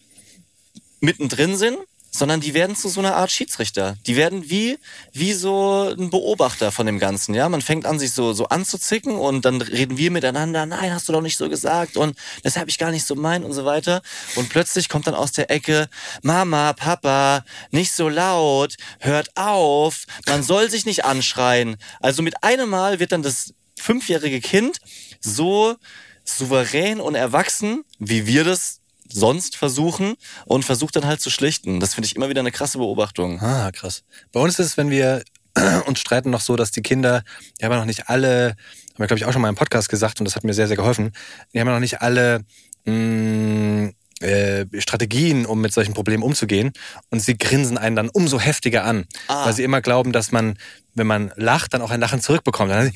mittendrin sind, sondern die werden zu so einer Art Schiedsrichter. Die werden wie, wie so ein Beobachter von dem Ganzen, ja. Man fängt an, sich so, so anzuzicken und dann reden wir miteinander, nein, hast du doch nicht so gesagt und das habe ich gar nicht so meint und so weiter. Und plötzlich kommt dann aus der Ecke, Mama, Papa, nicht so laut, hört auf, man soll sich nicht anschreien. Also mit einem Mal wird dann das fünfjährige Kind so souverän und erwachsen, wie wir das sonst versuchen und versucht dann halt zu schlichten. Das finde ich immer wieder eine krasse Beobachtung.
Ah, krass. Bei uns ist es, wenn wir uns streiten, noch so, dass die Kinder, die haben ja noch nicht alle, haben wir glaube ich auch schon mal im Podcast gesagt und das hat mir sehr, sehr geholfen, die haben ja noch nicht alle mh, äh, Strategien, um mit solchen Problemen umzugehen und sie grinsen einen dann umso heftiger an,
Ah.
weil sie immer glauben, dass man, wenn man lacht, dann auch ein Lachen zurückbekommt. Dann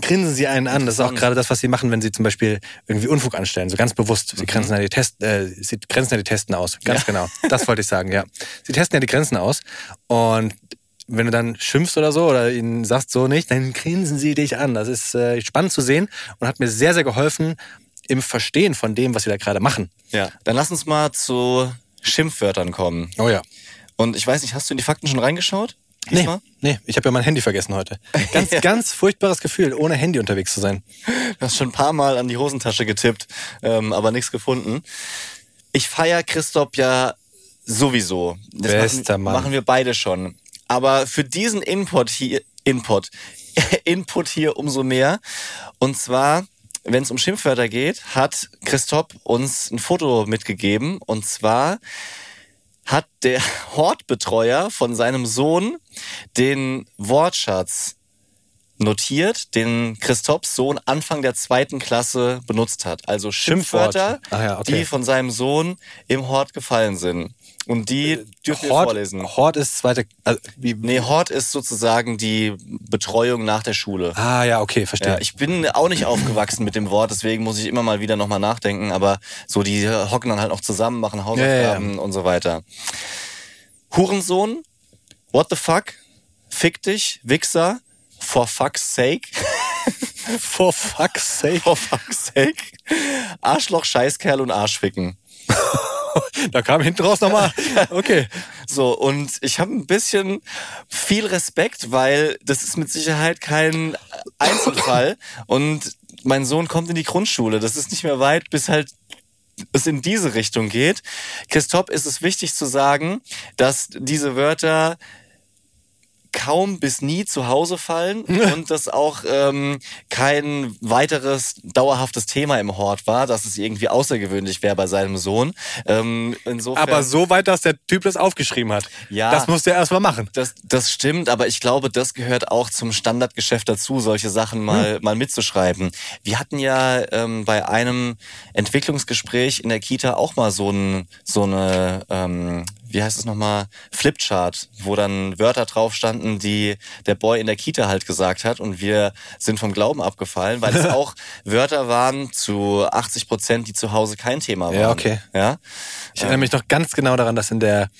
grinsen sie einen an. Das ist auch gerade das, was sie machen, wenn sie zum Beispiel irgendwie Unfug anstellen, so ganz bewusst. Sie grenzen ja die Test, äh, sie grenzen ja die Testen aus. Ganz genau. Das wollte ich sagen, ja. Sie testen ja die Grenzen aus und wenn du dann schimpfst oder so oder ihnen sagst so nicht, dann grinsen sie dich an. Das ist äh, spannend zu sehen und hat mir sehr, sehr geholfen im Verstehen von dem, was sie da gerade machen.
Ja. Dann lass uns mal zu Schimpfwörtern kommen.
Oh ja.
Und ich weiß nicht, hast du in die Fakten schon reingeschaut?
Nee, nee, ich habe ja mein Handy vergessen heute. Ganz, ganz furchtbares Gefühl, ohne Handy unterwegs zu sein.
Du hast schon ein paar Mal an die Hosentasche getippt, ähm, aber nichts gefunden. Ich feier Christoph ja sowieso. Das
Bester
machen,
Mann.
machen wir beide schon. Aber für diesen Input hier, Input, Input hier umso mehr. Und zwar, wenn es um Schimpfwörter geht, hat Christoph uns ein Foto mitgegeben. Und zwar hat der Hortbetreuer von seinem Sohn den Wortschatz notiert, den Christophs Sohn Anfang der zweiten Klasse benutzt hat. Also Schimpfwörter.
Ah ja, okay.
die von seinem Sohn im Hort gefallen sind. Und die dürfen wir
Hort,
vorlesen.
Hort ist zweite. Also,
Nee, Hort ist sozusagen die Betreuung nach der Schule.
Ah ja, okay, verstehe.
Ja, ich bin auch nicht aufgewachsen mit dem Wort, deswegen muss ich immer mal wieder nochmal nachdenken, aber so die hocken dann halt noch zusammen, machen Hausaufgaben und so weiter. Hurensohn, what the fuck, fick dich, Wichser, for fuck's sake,
For fuck's sake.
for fuck's sake, Arschloch, Scheißkerl und Arschficken.
Da kam hinten raus nochmal. Okay.
So, und ich habe ein bisschen viel Respekt, weil das ist mit Sicherheit kein Einzelfall. Und mein Sohn kommt in die Grundschule. Das ist nicht mehr weit, bis halt es in diese Richtung geht. Christoph ist es wichtig zu sagen, dass diese Wörter kaum bis nie zu Hause fallen und das auch ähm, kein weiteres dauerhaftes Thema im Hort war, dass es irgendwie außergewöhnlich wäre bei seinem Sohn. Ähm, insofern
Aber so weit, dass der Typ das aufgeschrieben hat.
Ja.
Das musste er erstmal machen.
das, das stimmt, aber ich glaube, das gehört auch zum Standardgeschäft dazu, solche Sachen
Hm.
mal, mal mitzuschreiben. Wir hatten ja ähm, bei einem Entwicklungsgespräch in der Kita auch mal so, ein, so eine, ähm, wie heißt es nochmal, Flipchart, wo dann Wörter drauf standen, die der Boy in der Kita halt gesagt hat und wir sind vom Glauben abgefallen, weil es auch Wörter waren zu 80 Prozent, die zu Hause kein Thema waren.
Ja, okay.
Ja,
Ich erinnere mich noch ganz genau daran, dass in der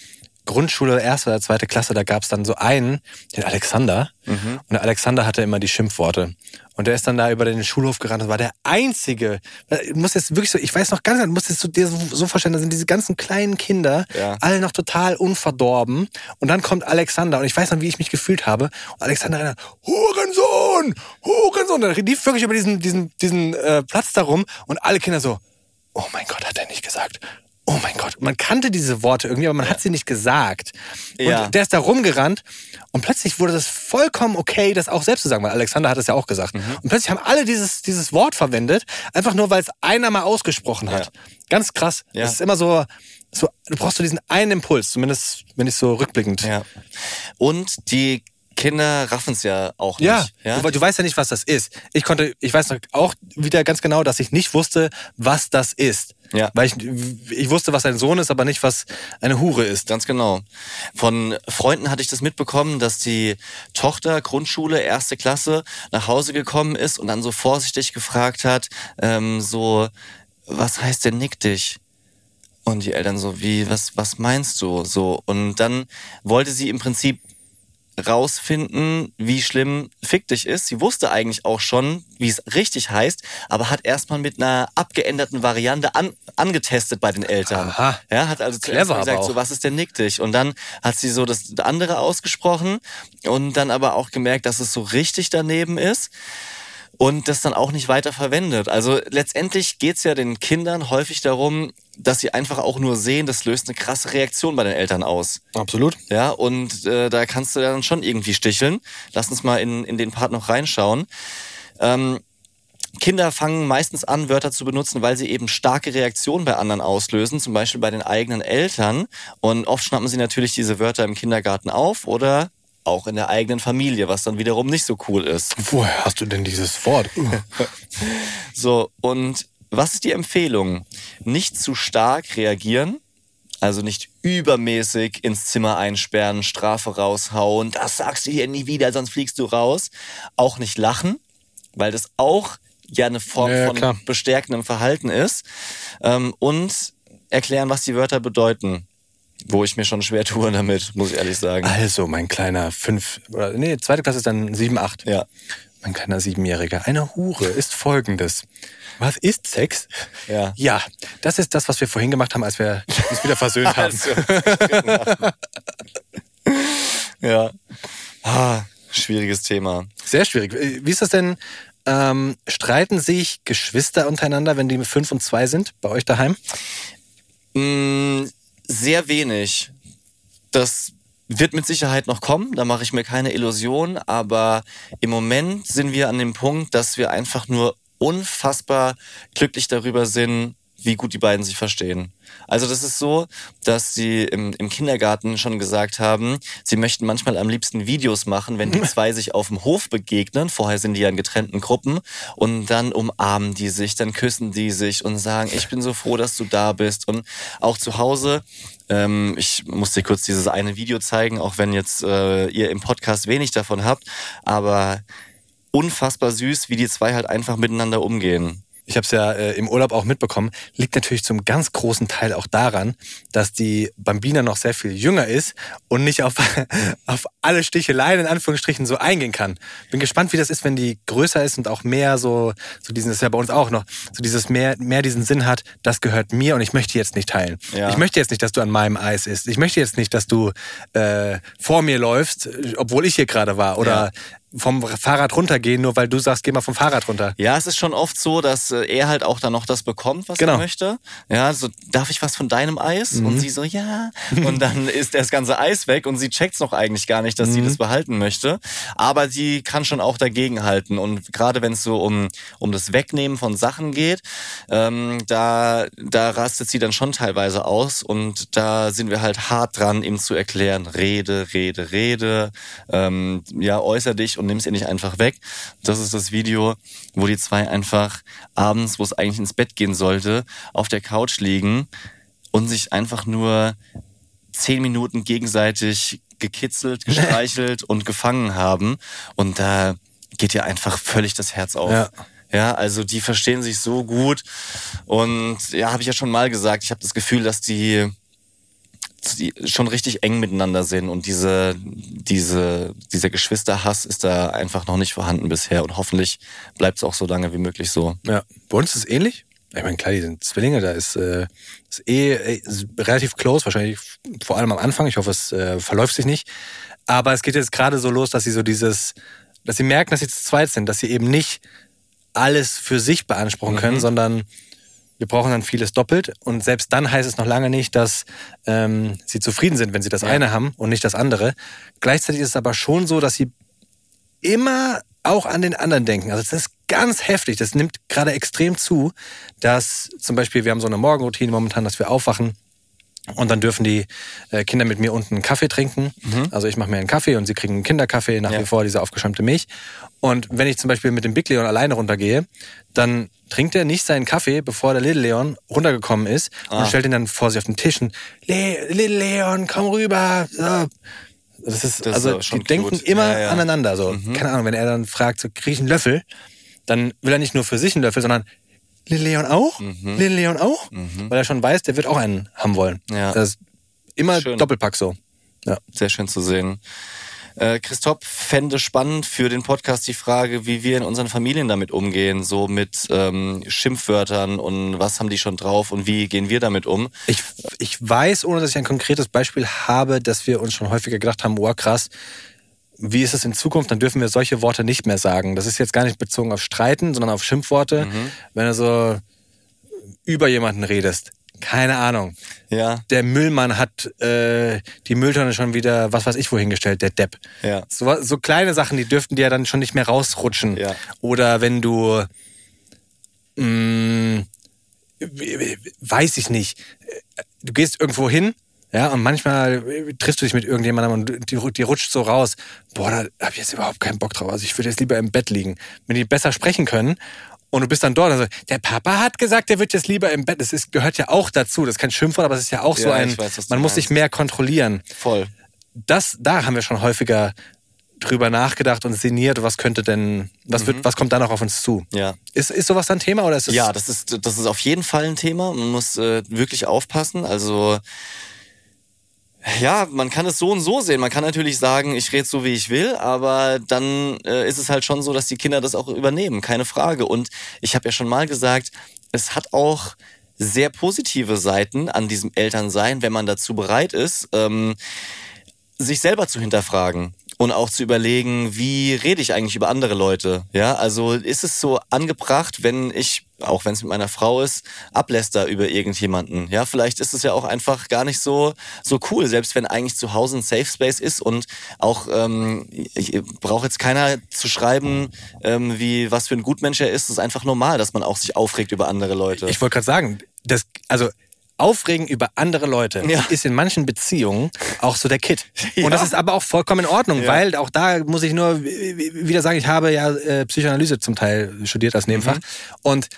Grundschule, erste oder zweite Klasse, da gab es dann so einen, den Alexander. Und der Alexander hatte immer die Schimpfworte. Und der ist dann da über den Schulhof gerannt und war der Einzige. Du musst jetzt wirklich so, ich weiß noch ganz genau, du musst jetzt so, dir so, vorstellen, da sind diese ganzen kleinen Kinder,
Ja.
alle noch total unverdorben. Und dann kommt Alexander und ich weiß noch, wie ich mich gefühlt habe. Und Alexander rennt, Hurensohn! Hurensohn! Der lief wirklich über diesen, diesen, diesen äh, Platz da rum und alle Kinder so, oh mein Gott, hat er nicht gesagt. Oh mein Gott. Man kannte diese Worte irgendwie, aber man hat sie nicht gesagt. Und
Ja.
der ist da rumgerannt und plötzlich wurde das vollkommen okay, das auch selbst zu sagen, weil Alexander hat es ja auch gesagt.
Mhm.
Und plötzlich haben alle dieses, dieses Wort verwendet, einfach nur, weil es einer mal ausgesprochen hat.
Ja.
Ganz krass.
Ja.
Das ist immer so, so, du brauchst so diesen einen Impuls, zumindest wenn ich so rückblickend.
Ja. Und die Kinder raffen es ja auch nicht.
Ja,
ja?
Du, du weißt ja nicht, was das ist. Ich konnte, ich weiß noch auch wieder ganz genau, dass ich nicht wusste, was das ist.
Ja.
Weil ich, ich wusste, was ein Sohn ist, aber nicht, was eine Hure ist.
Ganz genau. Von Freunden hatte ich das mitbekommen, dass die Tochter Grundschule, erste Klasse, nach Hause gekommen ist und dann so vorsichtig gefragt hat, ähm, so, was heißt denn nick dich? Und die Eltern so, wie, was, was meinst du? So. Und dann wollte sie im Prinzip rausfinden, wie schlimm Fick dich ist. Sie wusste eigentlich auch schon, wie es richtig heißt, aber hat erstmal mit einer abgeänderten Variante an, angetestet bei den Eltern.
Aha.
Ja, hat also zuerst
Clever
gesagt, so was ist denn Nick dich? Und dann hat sie so das andere ausgesprochen und dann aber auch gemerkt, dass es so richtig daneben ist und das dann auch nicht weiter verwendet. Also letztendlich geht's ja den Kindern häufig darum, dass sie einfach auch nur sehen, das löst eine krasse Reaktion bei den Eltern aus.
Absolut.
Ja, und äh, da kannst du dann schon irgendwie sticheln. Lass uns mal in, in den Part noch reinschauen. Ähm, Kinder fangen meistens an, Wörter zu benutzen, weil sie eben starke Reaktionen bei anderen auslösen, zum Beispiel bei den eigenen Eltern. Und oft schnappen sie natürlich diese Wörter im Kindergarten auf oder auch in der eigenen Familie, was dann wiederum nicht so cool ist.
Woher hast du denn dieses Wort?
So, und was ist die Empfehlung? Nicht zu stark reagieren, also nicht übermäßig ins Zimmer einsperren, Strafe raushauen, das sagst du hier nie wieder, sonst fliegst du raus. Auch nicht lachen, weil das auch ja eine Form
Ja,
von bestärkendem Verhalten ist. Ähm, und erklären, was die Wörter bedeuten. Wo ich mir schon schwer tue damit, muss ich ehrlich sagen.
Also, mein kleiner fünf, oder nee, zweite Klasse ist dann sieben, acht.
Ja.
Mein kleiner Siebenjähriger. Eine Hure ist folgendes. Was ist Sex?
Ja.
Ja, das ist das, was wir vorhin gemacht haben, als wir uns wieder versöhnt haben.
Ja. Ah, schwieriges Thema.
Sehr schwierig. Wie ist das denn? Ähm, streiten sich Geschwister untereinander, wenn die fünf und zwei sind, bei euch daheim?
Sehr wenig. Das wird mit Sicherheit noch kommen, da mache ich mir keine Illusion, aber im Moment sind wir an dem Punkt, dass wir einfach nur unfassbar glücklich darüber sind, wie gut die beiden sich verstehen. Also das ist so, dass sie im, im Kindergarten schon gesagt haben, sie möchten manchmal am liebsten Videos machen, wenn die zwei sich auf dem Hof begegnen. Vorher sind die ja in getrennten Gruppen und dann umarmen die sich, dann küssen die sich und sagen, ich bin so froh, dass du da bist. Und auch zu Hause, ähm, ich muss dir kurz dieses eine Video zeigen, auch wenn jetzt äh, ihr im Podcast wenig davon habt, aber unfassbar süß, wie die zwei halt einfach miteinander umgehen.
Ich habe es ja äh, im Urlaub auch mitbekommen, liegt natürlich zum ganz großen Teil auch daran, dass die Bambina noch sehr viel jünger ist und nicht auf, auf alle Sticheleien in Anführungsstrichen so eingehen kann. Bin gespannt, wie das ist, wenn die größer ist und auch mehr so, so diesen, das ist ja bei uns auch noch, so dieses mehr, mehr diesen Sinn hat, das gehört mir und ich möchte jetzt nicht teilen.
Ja.
Ich möchte jetzt nicht, dass du an meinem Eis isst. Ich möchte jetzt nicht, dass du äh, vor mir läufst, obwohl ich hier gerade war. Oder vom Fahrrad runtergehen, nur weil du sagst, geh mal vom Fahrrad runter.
Ja, es ist schon oft so, dass äh, er halt auch dann noch das bekommt, was
Genau.
er möchte. Ja, so, darf ich was von deinem Eis? Und sie so, ja. Und dann ist das ganze Eis weg und sie checkt's noch eigentlich gar nicht, dass sie das behalten möchte. Aber sie kann schon auch dagegenhalten. Und gerade wenn es so um, um das Wegnehmen von Sachen geht, ähm, da, da rastet sie dann schon teilweise aus. Und da sind wir halt hart dran, ihm zu erklären, rede, rede, rede, ähm, ja, äußer dich und nimm's ihr nicht einfach weg. Das ist das Video, wo die zwei einfach abends, wo es eigentlich ins Bett gehen sollte, auf der Couch liegen und sich einfach nur zehn Minuten gegenseitig gekitzelt, gestreichelt und gefangen haben. Und da geht ihr einfach völlig das Herz auf.
Ja.
Ja, also die verstehen sich so gut. Und ja, habe ich ja schon mal gesagt, ich habe das Gefühl, dass die schon richtig eng miteinander sind und diese, diese, dieser Geschwisterhass ist da einfach noch nicht vorhanden bisher und hoffentlich bleibt es auch so lange wie möglich so.
Ja, bei uns ist es ähnlich. Ich meine, klar, die sind Zwillinge, da ist, äh, ist eh äh, ist relativ close, wahrscheinlich vor allem am Anfang. Ich hoffe, es äh, verläuft sich nicht. Aber es geht jetzt gerade so los, dass sie so dieses, dass sie merken, dass sie zu zweit sind, dass sie eben nicht alles für sich beanspruchen können, sondern wir brauchen dann vieles doppelt. Und selbst dann heißt es noch lange nicht, dass ähm, sie zufrieden sind, wenn sie das eine haben und nicht das andere. Gleichzeitig ist es aber schon so, dass sie immer auch an den anderen denken. Also das ist ganz heftig. Das nimmt gerade extrem zu, dass zum Beispiel wir haben so eine Morgenroutine momentan, dass wir aufwachen und dann dürfen die äh, Kinder mit mir unten einen Kaffee trinken. Also ich mache mir einen Kaffee und sie kriegen einen Kinderkaffee, nach
Ja.
wie vor diese aufgeschäumte Milch. Und wenn ich zum Beispiel mit dem Big Leon alleine runtergehe, dann trinkt er nicht seinen Kaffee, bevor der Little Leon runtergekommen ist und stellt ihn dann vor sich auf den Tisch und Le Little Leon, komm rüber. So. Das ist,
Das ist
also
schon
die denken immer
Ja, ja.
aneinander. So. Keine Ahnung, wenn er dann fragt, so, krieg ich einen Löffel, dann will er nicht nur für sich einen Löffel, sondern Little Leon auch? Little Leon auch? Weil er schon weiß, der wird auch einen haben wollen.
Ja.
Das ist immer
Schön.
Doppelpack so. Ja.
Sehr schön zu sehen. Äh, Christoph fände spannend für den Podcast die Frage, wie wir in unseren Familien damit umgehen, so mit ähm, Schimpfwörtern und was haben die schon drauf und wie gehen wir damit um.
Ich, ich weiß, ohne dass ich ein konkretes Beispiel habe, dass wir uns schon häufiger gedacht haben, wow, krass, wie ist es in Zukunft? Dann dürfen wir solche Worte nicht mehr sagen. Das ist jetzt gar nicht bezogen auf Streiten, sondern auf Schimpfworte. Wenn du so über jemanden redest. Keine Ahnung.
Ja,
Der Müllmann hat äh, die Mülltonne schon wieder, was weiß ich, wohin gestellt, der Depp.
ja.
So, so kleine Sachen, die dürften dir ja dann schon nicht mehr rausrutschen.
Ja.
Oder wenn du, Mm, weiß ich nicht. Du gehst irgendwo hin, ja, und manchmal triffst du dich mit irgendjemandem und die, die rutscht so raus. Boah, da habe ich jetzt überhaupt keinen Bock drauf. Also ich würde jetzt lieber im Bett liegen. Wenn die besser sprechen können und du bist dann dort, also der Papa hat gesagt, der wird jetzt lieber im Bett. Das ist, gehört ja auch dazu. Das ist kein Schimpfwort, aber es ist ja auch so
Ja,
ein,
ich weiß,
man muss sich mehr kontrollieren.
Voll.
Das, da haben wir schon häufiger drüber nachgedacht und sinniert, was könnte denn, was wird, was kommt da noch auf uns zu?
Mhm. Ja.
Ist, ist sowas dann Thema oder ist es
Ja, das ist, das ist auf jeden Fall ein Thema. Man muss äh, wirklich aufpassen. Also ja, man kann es so und so sehen. Man kann natürlich sagen, ich rede so, wie ich will, aber dann äh, ist es halt schon so, dass die Kinder das auch übernehmen, keine Frage. Und ich habe ja schon mal gesagt, es hat auch sehr positive Seiten an diesem Elternsein, wenn man dazu bereit ist, ähm, sich selber zu hinterfragen und auch zu überlegen, wie rede ich eigentlich über andere Leute? Ja, also ist es so angebracht, wenn ich, auch wenn es mit meiner Frau ist, abläster über irgendjemanden? Ja, vielleicht ist es ja auch einfach gar nicht so, so cool, selbst wenn eigentlich zu Hause ein Safe Space ist und auch, ähm, ich brauche jetzt keiner zu schreiben, ähm, wie, was für ein Gutmensch er ist. Es ist einfach normal, dass man auch sich aufregt über andere Leute.
Ich wollte gerade sagen, das, also Aufregen über andere Leute
Ja.
ist in manchen Beziehungen auch so der Kit.
Ja.
Und das ist aber auch vollkommen in Ordnung,
Ja.
weil auch da muss ich nur wieder sagen, ich habe ja äh, Psychoanalyse zum Teil studiert als Nebenfach. Und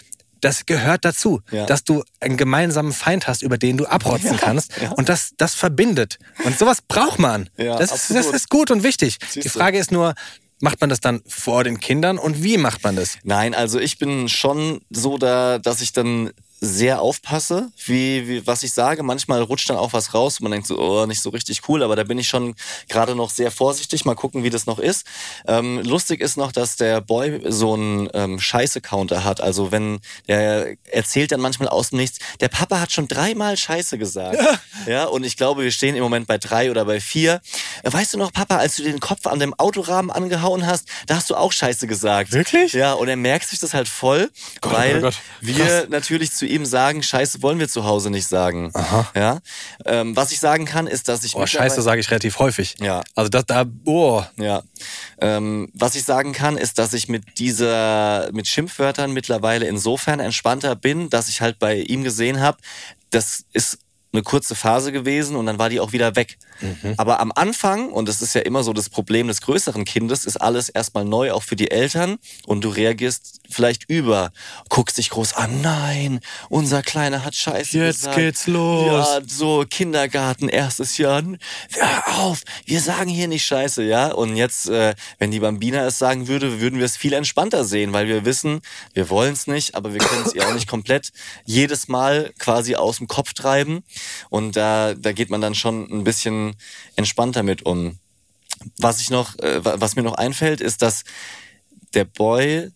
das gehört dazu,
Mhm. Ja.
dass du einen gemeinsamen Feind hast, über den du abrotzen kannst.
ja.
Und das, das verbindet. Und sowas braucht man.
Ja,
das, ist, das ist gut und wichtig.
Siehst
Die
du.
Frage ist nur, macht man das dann vor den Kindern und wie macht man das?
Nein, also ich bin schon so da, dass ich dann sehr aufpasse, wie, wie was ich sage. Manchmal rutscht dann auch was raus und man denkt so, oh, nicht so richtig cool, aber da bin ich schon gerade noch sehr vorsichtig. Mal gucken, wie das noch ist. Ähm, lustig ist noch, dass der Boy so einen ähm, Scheiße-Counter hat. Also wenn der erzählt dann manchmal aus dem Nichts, der Papa hat schon dreimal Scheiße gesagt. Ja, und ich glaube, wir stehen im Moment bei drei oder bei vier. Weißt du noch, Papa, als du den Kopf an dem Autorahmen angehauen hast, da hast du auch Scheiße gesagt.
Wirklich?
Ja, und er merkt sich das halt voll,
Gott,
weil
oh Gott.
wir natürlich zu ihm sagen, Scheiße wollen wir zu Hause nicht sagen.
Aha.
Ja, ähm, was ich sagen kann, ist, dass ich
Oh, Scheiße sage ich relativ häufig.
Ja.
Also das da, oh,
ja. Ähm, was ich sagen kann, ist, dass ich mit dieser, mit Schimpfwörtern mittlerweile insofern entspannter bin, dass ich halt bei ihm gesehen habe, das ist eine kurze Phase gewesen und dann war die auch wieder weg. Aber am Anfang, und das ist ja immer so das Problem des größeren Kindes, ist alles erstmal neu, auch für die Eltern und du reagierst vielleicht über, guckst dich groß an, nein, unser Kleiner hat Scheiße
Jetzt
gesagt.
geht's los.
Ja, so Kindergarten, erstes Jahr. Hör auf, wir sagen hier nicht Scheiße, ja. Und jetzt, äh, wenn die Bambina es sagen würde, würden wir es viel entspannter sehen, weil wir wissen, wir wollen es nicht, aber wir können es ihr auch nicht komplett jedes Mal quasi aus dem Kopf treiben. Und da, da geht man dann schon ein bisschen entspannter mit um. Was ich noch, äh, wa- was mir noch einfällt, ist, dass der Boy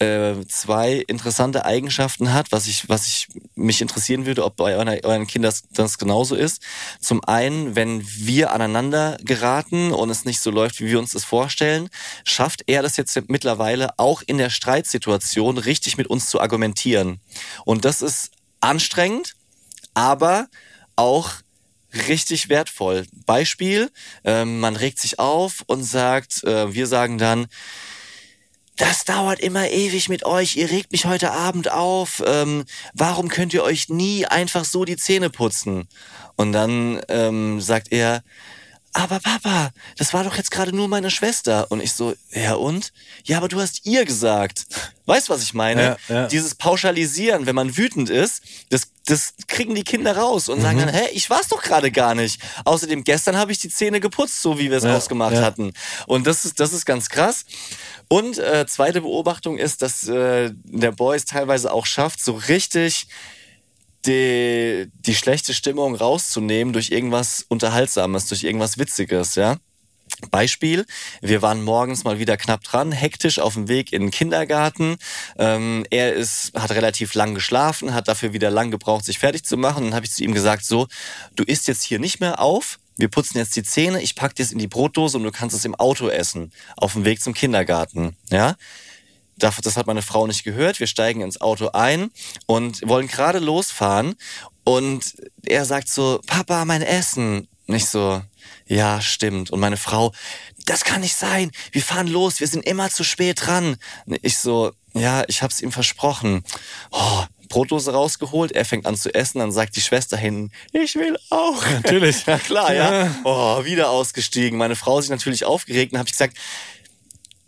äh, zwei interessante Eigenschaften hat, was ich, was ich mich interessieren würde, ob bei euren, euren Kindern das, das genauso ist. Zum einen, wenn wir aneinander geraten und es nicht so läuft, wie wir uns das vorstellen, schafft er das jetzt mittlerweile auch in der Streitsituation richtig mit uns zu argumentieren. Und das ist anstrengend, aber auch richtig wertvoll. Beispiel, ähm, man regt sich auf und sagt, äh, wir sagen dann, das dauert immer ewig mit euch, ihr regt mich heute Abend auf, ähm, warum könnt ihr euch nie einfach so die Zähne putzen? Und dann ähm, sagt er, aber Papa, das war doch jetzt gerade nur meine Schwester. Und ich so, ja und? Ja, aber du hast ihr gesagt. Weißt was ich meine?
Ja, ja.
Dieses Pauschalisieren, wenn man wütend ist, das, das kriegen die Kinder raus und
Mhm.
sagen dann, hä, ich war's doch gerade gar nicht. Außerdem, gestern habe ich die Zähne geputzt, so wie wir es
Ja,
ausgemacht hatten. Und das ist, das ist ganz krass. Und äh, zweite Beobachtung ist, dass äh, der Boy es teilweise auch schafft, so richtig die, die schlechte Stimmung rauszunehmen durch irgendwas Unterhaltsames, durch irgendwas Witziges, ja. Beispiel, wir waren morgens mal wieder knapp dran, hektisch auf dem Weg in den Kindergarten. Ähm, er ist, hat relativ lang geschlafen, hat dafür wieder lang gebraucht, sich fertig zu machen. Dann habe ich zu ihm gesagt, so, du isst jetzt hier nicht mehr auf, wir putzen jetzt die Zähne, ich pack dir es in die Brotdose und du kannst es im Auto essen, auf dem Weg zum Kindergarten. Ja, das hat meine Frau nicht gehört. Wir steigen ins Auto ein und wollen gerade losfahren. Und er sagt so, Papa, mein Essen. Und ich so, ja, stimmt. Und meine Frau, das kann nicht sein. Wir fahren los, wir sind immer zu spät dran. Ich so, ja, ich hab's ihm versprochen. Oh, Brotdose rausgeholt, er fängt an zu essen, dann sagt die Schwester hinten, ich will auch.
Natürlich.
Ja klar, ja. Oh, wieder ausgestiegen. Meine Frau sich natürlich aufgeregt und habe ich gesagt,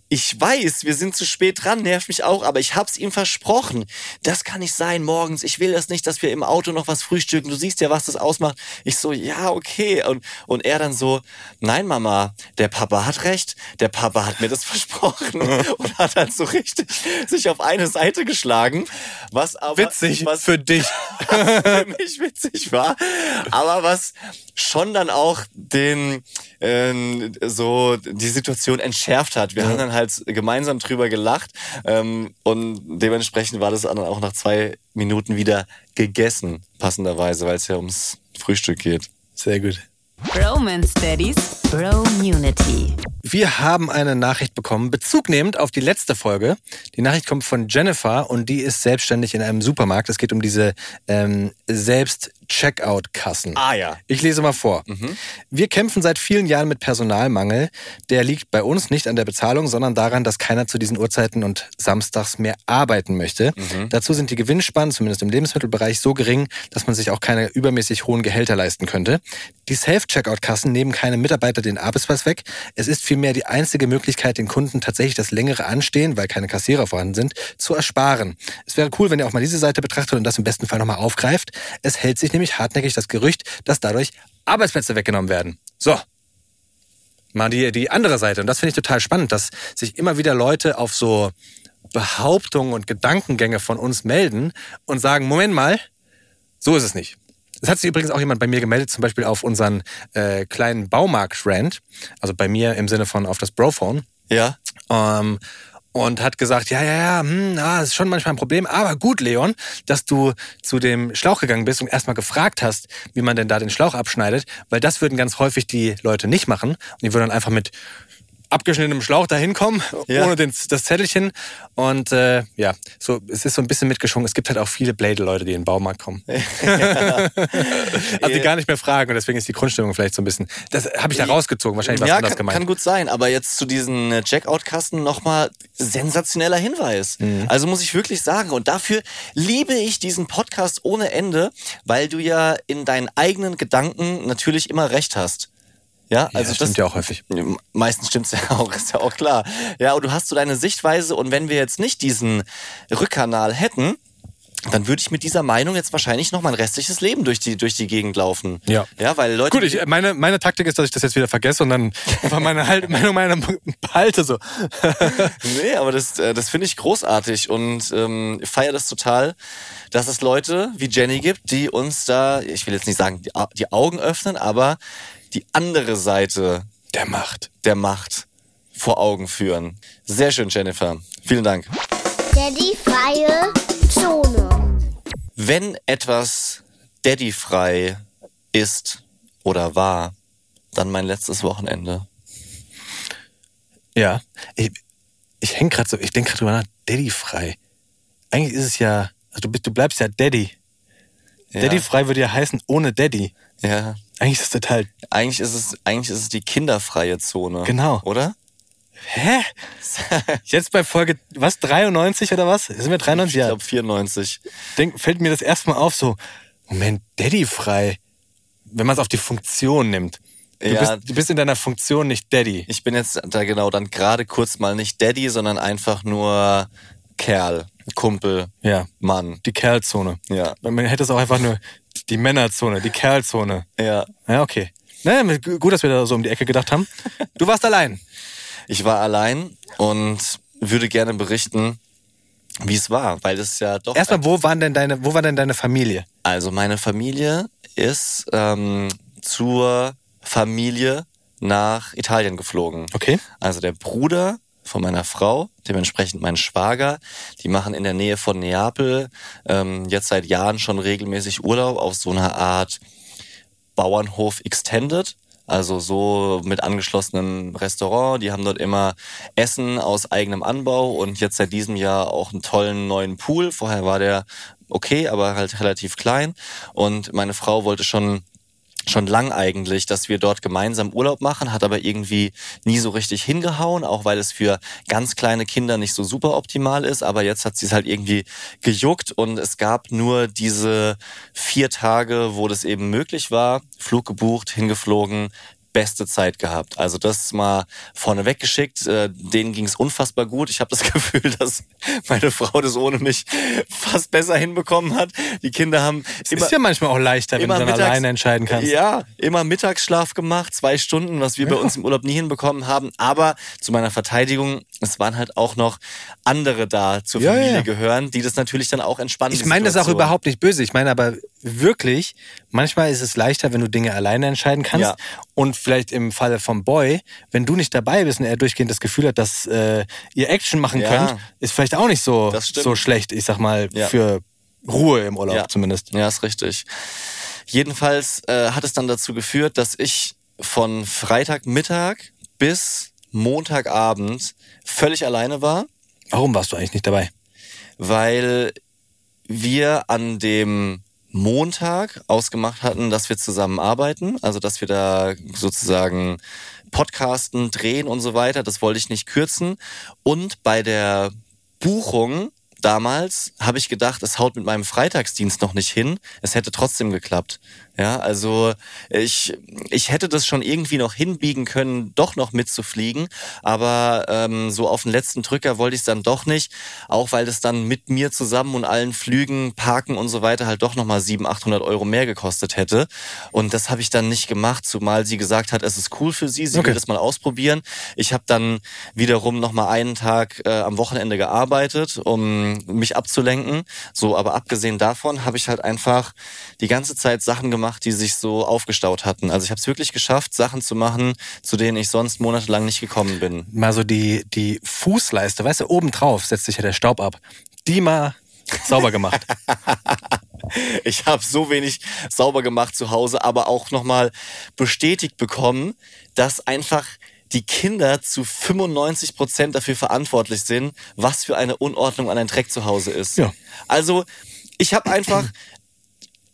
ich weiß, wir sind zu spät dran, nervt mich auch, aber ich hab's ihm versprochen. Das kann nicht sein morgens. Ich will das nicht, dass wir im Auto noch was frühstücken. Du siehst ja, was das ausmacht. Ich so, ja, okay. Und, und er dann so, nein, Mama, der Papa hat recht. Der Papa hat mir das versprochen. Und hat dann so richtig sich auf eine Seite geschlagen. Was aber,
Witzig
was
für dich.
für mich witzig war, aber was schon dann auch den ähm, so die Situation entschärft hat. Wir haben dann halt gemeinsam drüber gelacht ähm, und dementsprechend war das dann auch nach zwei Minuten wieder gegessen, passenderweise, weil es ja ums Frühstück geht.
Sehr gut.
Romance Daddies Bromunity.
Wir haben eine Nachricht bekommen, bezugnehmend auf die letzte Folge. Die Nachricht kommt von Jennifer und die ist selbstständig in einem Supermarkt. Es geht um diese ähm, Selbst-Checkout-Kassen.
Ah ja.
Ich lese mal vor. Wir kämpfen seit vielen Jahren mit Personalmangel. Der liegt bei uns nicht an der Bezahlung, sondern daran, dass keiner zu diesen Uhrzeiten und samstags mehr arbeiten möchte. Dazu sind die Gewinnspannen, zumindest im Lebensmittelbereich, so gering, dass man sich auch keine übermäßig hohen Gehälter leisten könnte. Die Self-Checkout-Kassen nehmen keine Mitarbeiter den Arbeitsplatz weg. Es ist vielmehr die einzige Möglichkeit, den Kunden tatsächlich das längere Anstehen, weil keine Kassierer vorhanden sind, zu ersparen. Es wäre cool, wenn ihr auch mal diese Seite betrachtet und das im besten Fall nochmal aufgreift. Es hält sich nämlich hartnäckig das Gerücht, dass dadurch Arbeitsplätze weggenommen werden. So. Mal die, die andere Seite. Und das finde ich total spannend, dass sich immer wieder Leute auf so Behauptungen und Gedankengänge von uns melden und sagen, Moment mal, so ist es nicht. Es hat sich übrigens auch jemand bei mir gemeldet, zum Beispiel auf unseren äh, kleinen Baumarkt-Rant, also bei mir im Sinne von auf das Brophone.
Ja.
Ähm, und hat gesagt, ja, ja, ja, hm, ah, ist schon manchmal ein Problem, aber gut, Leon, dass du zu dem Schlauch gegangen bist und erstmal gefragt hast, wie man denn da den Schlauch abschneidet, weil das würden ganz häufig die Leute nicht machen. Und die würden dann einfach mit abgeschnittenem Schlauch dahin kommen,
Ja.
ohne den, das Zettelchen. Und äh, ja, so es ist so ein bisschen mitgeschwungen. Es gibt halt auch viele Blade-Leute, die in den Baumarkt kommen. also die gar nicht mehr fragen und deswegen ist die Grundstimmung vielleicht so ein bisschen. Das habe ich da rausgezogen. Wahrscheinlich war es
Ja,
anders
kann,
gemeint.
kann gut sein, aber jetzt zu diesen äh, Checkout-Kasten nochmal sensationeller Hinweis. Also muss ich wirklich sagen, und dafür liebe ich diesen Podcast ohne Ende, weil du ja in deinen eigenen Gedanken natürlich immer recht hast. Ja,
ja,
also
das stimmt ja auch häufig.
Meistens stimmt's ja auch, ist ja auch klar. Ja, und du hast so deine Sichtweise und wenn wir jetzt nicht diesen Rückkanal hätten, dann würde ich mit dieser Meinung jetzt wahrscheinlich noch mein restliches Leben durch die, durch die Gegend laufen.
Ja.
Ja, weil Leute.
Gut, ich, meine, meine Taktik ist, dass ich das jetzt wieder vergesse und dann einfach meine halt, Meinung meine, behalte so.
Nee, aber das, äh, das finde ich großartig und ähm, feiere das total, dass es Leute wie Jenny gibt, die uns da, ich will jetzt nicht sagen, die, die Augen öffnen, aber die andere Seite
Der macht.
der Macht vor Augen führen. Sehr schön, Jennifer. Vielen Dank.
Daddy-freie Zone.
Wenn etwas Daddy-frei ist oder war, dann mein letztes Wochenende.
Ja. Ich, ich häng gerade so, ich denke gerade drüber nach, Daddy frei. Eigentlich ist es ja, also du, bist, du bleibst ja Daddy.
Ja.
Daddy frei würde ja heißen ohne Daddy.
Ja.
Eigentlich ist es total.
Eigentlich ist es, eigentlich ist es die kinderfreie Zone.
Genau.
Oder?
Hä? Jetzt bei Folge, was, 93 oder was? Sind wir 93?
Ich glaube 94.
Denk, fällt mir das erstmal auf, so, Moment, Daddy frei. Wenn man es auf die Funktion nimmt. Du,
Ja.
bist, du bist in deiner Funktion nicht Daddy.
Ich bin jetzt da genau dann gerade kurz mal nicht Daddy, sondern einfach nur Kerl, Kumpel,
Ja.
Mann.
Die Kerlzone.
Ja.
Man hätte es auch einfach nur die Männerzone, die Kerlzone.
Ja.
Ja, okay. Ne, gut, dass wir da so um die Ecke gedacht haben. Du warst allein.
Ich war allein und würde gerne berichten, wie es war, weil es ja doch.
Erstmal, wo waren denn deine, wo war denn deine Familie?
Also meine Familie ist ähm, zur Familie nach Italien geflogen.
Okay.
Also der Bruder von meiner Frau, dementsprechend mein Schwager, die machen in der Nähe von Neapel ähm, jetzt seit Jahren schon regelmäßig Urlaub auf so einer Art Bauernhof Extended. Also so mit angeschlossenem Restaurant. Die haben dort immer Essen aus eigenem Anbau und jetzt seit diesem Jahr auch einen tollen neuen Pool. Vorher war der okay, aber halt relativ klein. Und meine Frau wollte schon schon lang eigentlich, dass wir dort gemeinsam Urlaub machen, hat aber irgendwie nie so richtig hingehauen, auch weil es für ganz kleine Kinder nicht so super optimal ist. Aber jetzt hat sie es halt irgendwie gejuckt und es gab nur diese vier Tage, wo das eben möglich war. Flug gebucht, hingeflogen, beste Zeit gehabt. Also das mal vorneweg geschickt. Äh, denen ging es unfassbar gut. Ich habe das Gefühl, dass meine Frau das ohne mich fast besser hinbekommen hat. Die Kinder haben
Es ist ja manchmal auch leichter, wenn du dann
mittags-
alleine entscheiden kannst.
Ja, immer Mittagsschlaf gemacht, zwei Stunden, was wir bei uns im Urlaub nie hinbekommen haben. Aber zu meiner Verteidigung, es waren halt auch noch andere da zur
Ja,
Familie
ja.
gehören, die das natürlich dann auch entspannen.
Ich meine das auch überhaupt nicht böse. Ich meine aber wirklich, manchmal ist es leichter, wenn du Dinge alleine entscheiden kannst.
Ja.
Und vielleicht im Falle vom Boy, wenn du nicht dabei bist und er durchgehend das Gefühl hat, dass äh, ihr Action machen
Ja.
könnt, ist vielleicht auch nicht so, so schlecht, ich sag mal,
Ja.
für Ruhe im Urlaub zumindest.
Ja, ist richtig. Jedenfalls äh, hat es dann dazu geführt, dass ich von Freitagmittag bis Montagabend völlig alleine war.
Warum warst du eigentlich nicht dabei?
weil wir an dem Montag ausgemacht hatten, dass wir zusammen arbeiten, also dass wir da sozusagen podcasten, drehen und so weiter. Das wollte ich nicht kürzen. Und bei der Buchung damals habe ich gedacht, es haut mit meinem Freitagsdienst noch nicht hin. Es hätte trotzdem geklappt. Ja, also ich, ich hätte das schon irgendwie noch hinbiegen können, doch noch mitzufliegen, aber ähm, so auf den letzten Drücker wollte ich es dann doch nicht, auch weil das dann mit mir zusammen und allen Flügen, Parken und so weiter halt doch nochmal 700, 800 Euro mehr gekostet hätte. Und das habe ich dann nicht gemacht, zumal sie gesagt hat, es ist cool für sie, sie
Okay.
will das mal ausprobieren. Ich habe dann wiederum nochmal einen Tag äh, am Wochenende gearbeitet, um mich abzulenken. So, aber abgesehen davon habe ich halt einfach die ganze Zeit Sachen gemacht, die sich so aufgestaut hatten. Also ich habe es wirklich geschafft, Sachen zu machen, zu denen ich sonst monatelang nicht gekommen bin.
Mal so die, die Fußleiste, weißt du, oben drauf setzt sich ja der Staub ab. Die mal sauber gemacht.
Ich habe so wenig sauber gemacht zu Hause, aber auch nochmal bestätigt bekommen, dass einfach die Kinder zu 95 Prozent dafür verantwortlich sind, was für eine Unordnung an ein Dreck zu Hause ist.
Ja.
Also ich habe einfach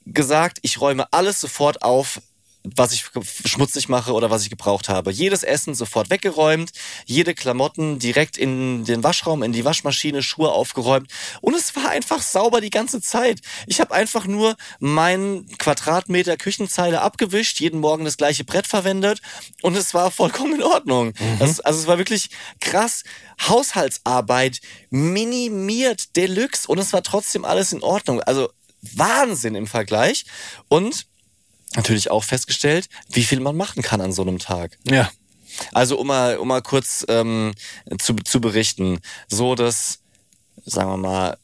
gesagt, ich räume alles sofort auf, was ich schmutzig mache oder was ich gebraucht habe. Jedes Essen sofort weggeräumt, jede Klamotten direkt in den Waschraum, in die Waschmaschine, Schuhe aufgeräumt und es war einfach sauber die ganze Zeit. Ich habe einfach nur meinen Quadratmeter Küchenzeile abgewischt, jeden Morgen das gleiche Brett verwendet und es war vollkommen in Ordnung. Das, also es war wirklich krass. Haushaltsarbeit minimiert Deluxe und es war trotzdem alles in Ordnung. Also Wahnsinn im Vergleich und natürlich auch festgestellt, wie viel man machen kann an so einem Tag.
Ja.
Also um mal, um mal kurz ähm, zu, zu berichten, so dass, sagen wir mal,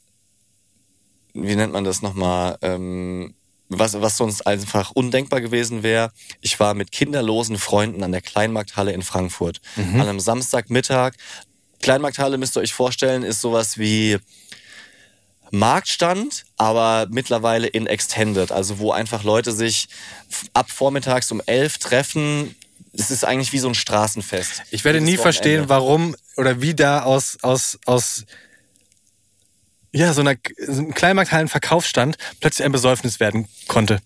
wie nennt man das nochmal, ähm, was, was sonst einfach undenkbar gewesen wäre. Ich war mit kinderlosen Freunden an der Kleinmarkthalle in Frankfurt. An einem Samstagmittag. Kleinmarkthalle müsst ihr euch vorstellen, ist sowas wie Marktstand, aber mittlerweile in Extended, also wo einfach Leute sich ab vormittags um elf treffen. Es ist eigentlich wie so ein Straßenfest.
Ich werde nie verstehen, warum oder wie da aus, aus, aus ja, so einer so einem Kleinmarkthallen-Verkaufsstand plötzlich ein Besäufnis werden konnte.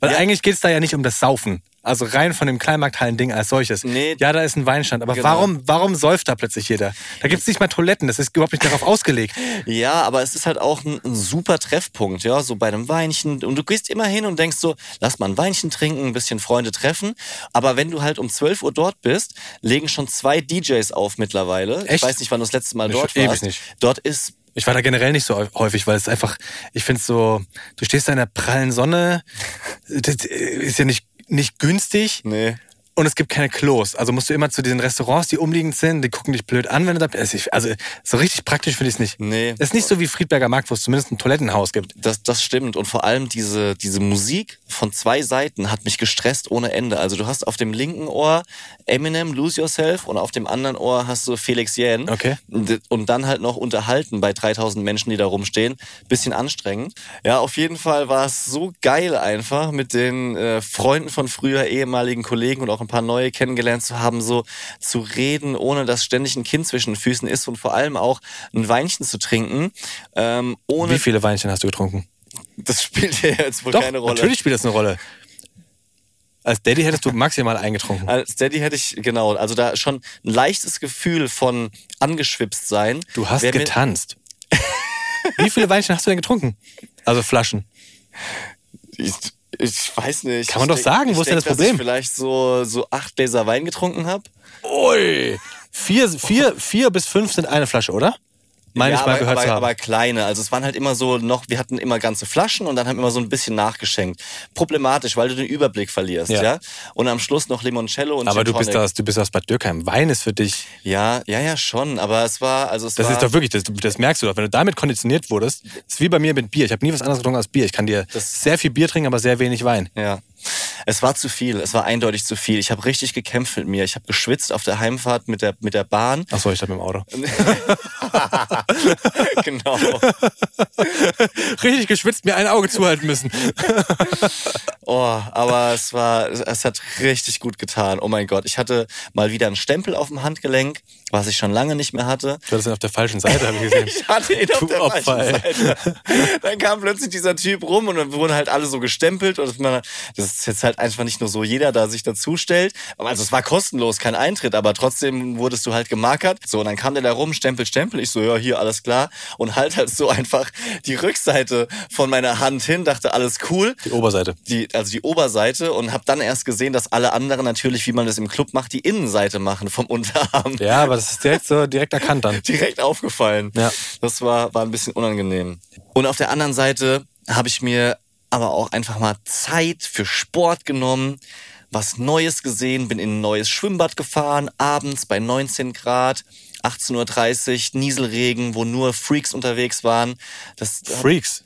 Weil
Ja.
eigentlich geht es da ja nicht um das Saufen. Also rein von dem Kleinmarkthallen-Ding als solches.
Nee.
Ja, da ist ein Weinstand. Aber
Genau.
warum, warum säuft da plötzlich jeder? Da gibt's nicht mal Toiletten. Das ist überhaupt nicht darauf ausgelegt.
Ja, aber es ist halt auch ein, ein super Treffpunkt, ja, so bei einem Weinchen. Und du gehst immer hin und denkst so, lass mal ein Weinchen trinken, ein bisschen Freunde treffen. Aber wenn du halt um 12 Uhr dort bist, legen schon zwei DJs auf mittlerweile. Ich
Echt?
weiß nicht, wann du das letzte Mal
Ich-
dort
ewig
warst.
nicht.
Dort ist
Ich war da generell nicht so häufig, weil es einfach, ich finde so, du stehst da in der prallen Sonne, das ist ja nicht, nicht günstig.
Nee.
Und es gibt keine Klos. Also musst du immer zu diesen Restaurants, die umliegend sind, die gucken dich blöd an, wenn du da bist. Also so richtig praktisch finde ich es nicht.
Nee.
Es ist nicht so wie Friedberger Markt, wo es zumindest ein Toilettenhaus gibt.
Das, das stimmt. Und vor allem diese, diese Musik von zwei Seiten hat mich gestresst ohne Ende. Also du hast auf dem linken Ohr Eminem, Lose Yourself und auf dem anderen Ohr hast du Felix Jähn.
Okay.
Und, dann halt noch unterhalten bei 3000 Menschen, die da rumstehen. Bisschen anstrengend. Ja, auf jeden Fall war es so geil einfach mit den äh, Freunden von früher, ehemaligen Kollegen und auch ein paar neue kennengelernt zu haben, so zu reden, ohne dass ständig ein Kind zwischen den Füßen ist und vor allem auch ein Weinchen zu trinken. Ähm, ohne
Wie viele Weinchen hast du getrunken?
das spielt ja jetzt wohl
Doch,
keine Rolle.
natürlich spielt das eine Rolle. Als Daddy hättest du maximal eingetrunken.
Als Daddy hätte ich, genau, also da schon ein leichtes Gefühl von angeschwipst sein.
Du hast getanzt. Wie viele Weinchen hast du denn getrunken? Also Flaschen.
Ich, ich weiß nicht.
Kann man
Ich
doch
denk-
sagen, wo ist denn das
dass
Problem?
Ich vielleicht so, so acht Gläser Wein getrunken habe.
Ui. Vier, vier, vier bis fünf sind eine Flasche, oder? Meine
ja,
ich mal
aber,
gehört
aber,
haben.
aber kleine. Also es waren halt immer so noch, wir hatten immer ganze Flaschen und dann haben wir immer so ein bisschen nachgeschenkt. Problematisch, weil du den Überblick verlierst, ja.
Ja.
Und am Schluss noch Limoncello und
aber
Gin
du bist, aus, du bist aus Bad Dürkheim. Wein ist für dich.
Ja, ja, ja, schon. Aber es war, also es
Das
war.
ist doch wirklich, das, das merkst du doch. Wenn du damit konditioniert wurdest, ist wie bei mir mit Bier. Ich habe nie was anderes getrunken als Bier. Ich kann dir sehr viel Bier trinken, aber sehr wenig Wein.
Ja. Es war zu viel. Es war eindeutig zu viel. Ich habe richtig gekämpft mit mir. Ich habe geschwitzt auf der Heimfahrt mit der, mit der Bahn.
Achso, ich dachte mit dem Auto.
genau.
Richtig geschwitzt, mir ein Auge zuhalten müssen.
Oh, aber es war, es hat richtig gut getan. Oh mein Gott. Ich hatte mal wieder einen Stempel auf dem Handgelenk, was ich schon lange nicht mehr hatte.
Du hattest ihn auf der falschen Seite, habe ich gesehen.
Ich hatte ihn auf
Du
der
Opfer,
falschen
ey.
Seite. Dann kam plötzlich dieser Typ rum und dann wurden halt alle so gestempelt und man, das ist jetzt halt einfach nicht nur so jeder da sich dazu stellt. Also es war kostenlos, kein Eintritt, aber trotzdem wurdest du halt gemarkert. So, und dann kam der da rum, Stempel, Stempel. Ich so, ja, hier, alles klar. Und halt halt so einfach die Rückseite von meiner Hand hin, dachte, alles cool.
Die Oberseite.
Die, also die Oberseite und habe dann erst gesehen, dass alle anderen natürlich, wie man das im Club macht, die Innenseite machen vom Unterarm
Ja, aber das ist direkt so direkt erkannt dann.
direkt aufgefallen.
Ja.
Das war, war ein bisschen unangenehm. Und auf der anderen Seite habe ich mir aber auch einfach mal Zeit für Sport genommen, was Neues gesehen, bin in ein neues Schwimmbad gefahren, abends bei 19 Grad. 18.30 Uhr, Nieselregen, wo nur Freaks unterwegs waren. Das,
Freaks.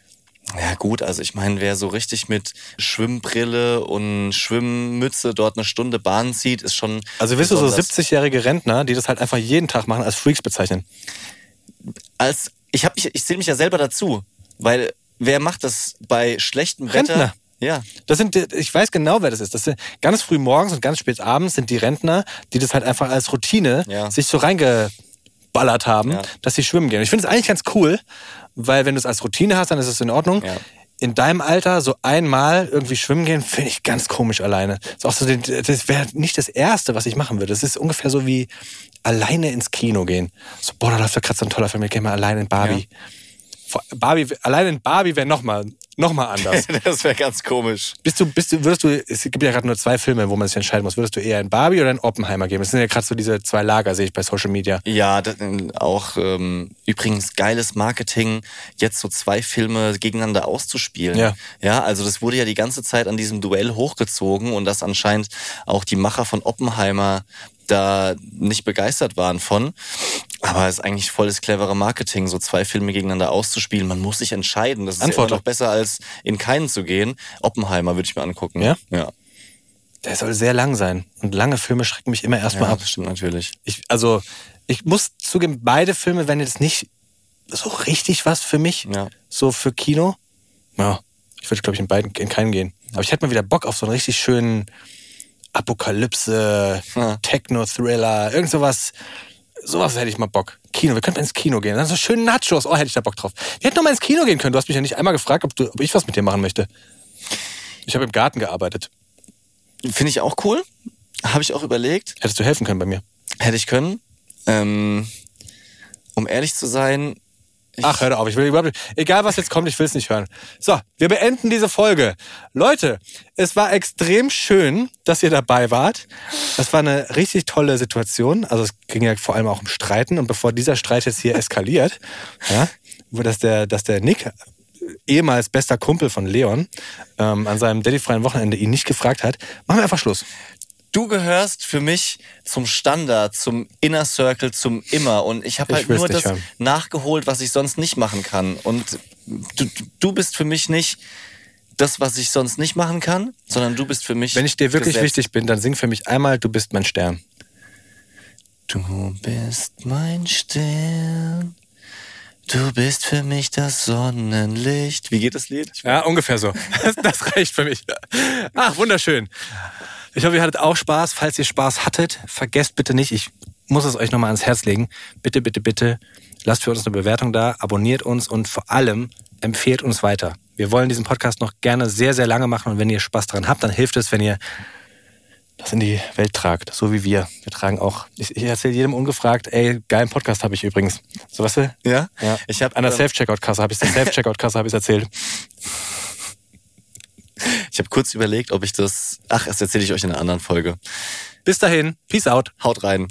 ja gut, also ich meine, wer so richtig mit Schwimmbrille und Schwimmmütze dort eine Stunde Bahn zieht, ist schon.
Also wirst du so
besonders.
70-jährige Rentner, die das halt einfach jeden Tag machen, als Freaks bezeichnen.
als ich habe mich, ich zähle mich ja selber dazu, weil wer macht das bei schlechtem Wetter?
Rentner.
Ja,
Das sind, ich weiß genau, wer das ist. Das sind ganz früh morgens und ganz spät abends sind die Rentner, die das halt einfach als Routine
Ja.
sich so reingeballert haben,
Ja.
dass sie schwimmen gehen. Und ich finde es eigentlich ganz cool, weil wenn du es als Routine hast, dann ist es in Ordnung.
Ja.
In deinem Alter so einmal irgendwie schwimmen gehen, finde ich ganz komisch alleine. Auch so, das wäre nicht das Erste, was ich machen würde. Das ist ungefähr so wie alleine ins Kino gehen. So, boah, da läuft doch gerade so ein toller Film, ich gehe mal alleine in Barbie. Vor- Barbie, allein in Barbie wäre nochmal noch mal anders.
das wäre ganz komisch.
Bist du, bist du, würdest du, es gibt ja gerade nur zwei Filme, wo man sich entscheiden muss. Würdest du eher in Barbie oder in Oppenheimer gehen? Das sind ja gerade so diese zwei Lager, sehe ich bei Social Media.
Ja, das, auch ähm, übrigens geiles Marketing, jetzt so zwei Filme gegeneinander auszuspielen.
Ja.
ja, also das wurde ja die ganze Zeit an diesem Duell hochgezogen und dass anscheinend auch die Macher von Oppenheimer da nicht begeistert waren von. Aber es ist eigentlich volles clevere Marketing, so zwei Filme gegeneinander auszuspielen. Man muss sich entscheiden. Das ist ja
Antworte.
noch besser, als in keinen zu gehen. Oppenheimer würde ich mir angucken.
Ja?
Ja.
Der soll sehr lang sein. Und lange Filme schrecken mich immer erstmal
Ja,
ab.
das stimmt natürlich.
Ich, also, ich muss zugeben, beide Filme werden jetzt nicht so richtig was für mich.
Ja.
So für Kino. Ja, ich würde, glaube ich, in beiden, in keinen gehen. Aber ich hätte mal wieder Bock auf so einen richtig schönen Apokalypse,
Ja.
Techno-Thriller, irgend sowas. Sowas hätte ich mal Bock. Kino, wir könnten ins Kino gehen. Dann so schön Nachos. Oh, hätte ich da Bock drauf. Wir hätten noch mal ins Kino gehen können. Du hast mich ja nicht einmal gefragt, ob, du, ob ich was mit dir machen möchte. Ich habe im Garten gearbeitet.
Finde ich auch cool. Habe ich auch überlegt.
Hättest du helfen können bei mir.
Hätte ich können. Ähm, um ehrlich zu sein,
Ach, hör auf, ich will überhaupt nicht. Egal was jetzt kommt, ich will es nicht hören. So, wir beenden diese Folge. Leute, es war extrem schön, dass ihr dabei wart. Das war eine richtig tolle Situation. Also es ging ja vor allem auch um Streiten. Und bevor dieser Streit jetzt hier eskaliert, ja, dass der, dass der Nick, ehemals bester Kumpel von Leon, ähm, an seinem daddyfreien Wochenende ihn nicht gefragt hat, machen wir einfach Schluss.
Du gehörst für mich zum Standard, zum Inner Circle, zum Immer. Und ich habe
Ich
halt
will's
nur das
hören.
nachgeholt, was ich sonst nicht machen kann. Und du, du bist für mich nicht das, was ich sonst nicht machen kann, sondern du bist für mich.
Wenn ich dir wirklich
Gesetz.
wichtig bin, dann sing für mich einmal, du bist mein Stern.
Du bist mein Stern. Du bist für mich das Sonnenlicht. Wie geht das Lied?
Ja, ungefähr so. Das, das reicht für mich. Ach, wunderschön. Ich hoffe, ihr hattet auch Spaß. Falls ihr Spaß hattet, vergesst bitte nicht, ich muss es euch nochmal ans Herz legen. Bitte, bitte, bitte, lasst für uns eine Bewertung da, abonniert uns und vor allem empfehlt uns weiter. Wir wollen diesen Podcast noch gerne sehr, sehr lange machen und wenn ihr Spaß daran habt, dann hilft es, wenn ihr das in die Welt tragt, so wie wir. Wir tragen auch, ich, ich erzähle jedem ungefragt, ey, geilen Podcast habe ich übrigens. So weißt du?
Ja?
Ja.
Ich habe
An der Self-Checkout-Kasse habe ich der Self-Checkout-Kasse habe ich erzählt.
Ich habe kurz überlegt, ob ich das. Ach, das erzähle ich euch in einer anderen Folge.
Bis dahin, peace out.
Haut rein.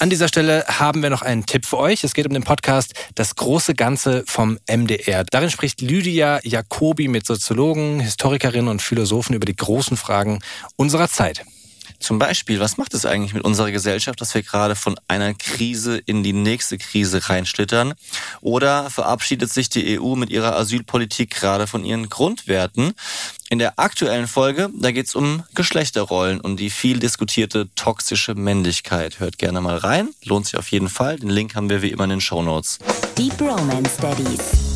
An dieser Stelle haben wir noch einen Tipp für euch. Es geht um den Podcast Das große Ganze vom MDR. Darin spricht Lydia Jacobi mit Soziologen, Historikerinnen und Philosophen über die großen Fragen unserer Zeit.
Zum Beispiel, was macht es eigentlich mit unserer Gesellschaft, dass wir gerade von einer Krise in die nächste Krise reinschlittern? Oder verabschiedet sich die EU mit ihrer Asylpolitik gerade von ihren Grundwerten? In der aktuellen Folge, da geht es um Geschlechterrollen und die viel diskutierte toxische Männlichkeit. Hört gerne mal rein, lohnt sich auf jeden Fall. Den Link haben wir wie immer in den Show Notes.
Deep Romance Daddies.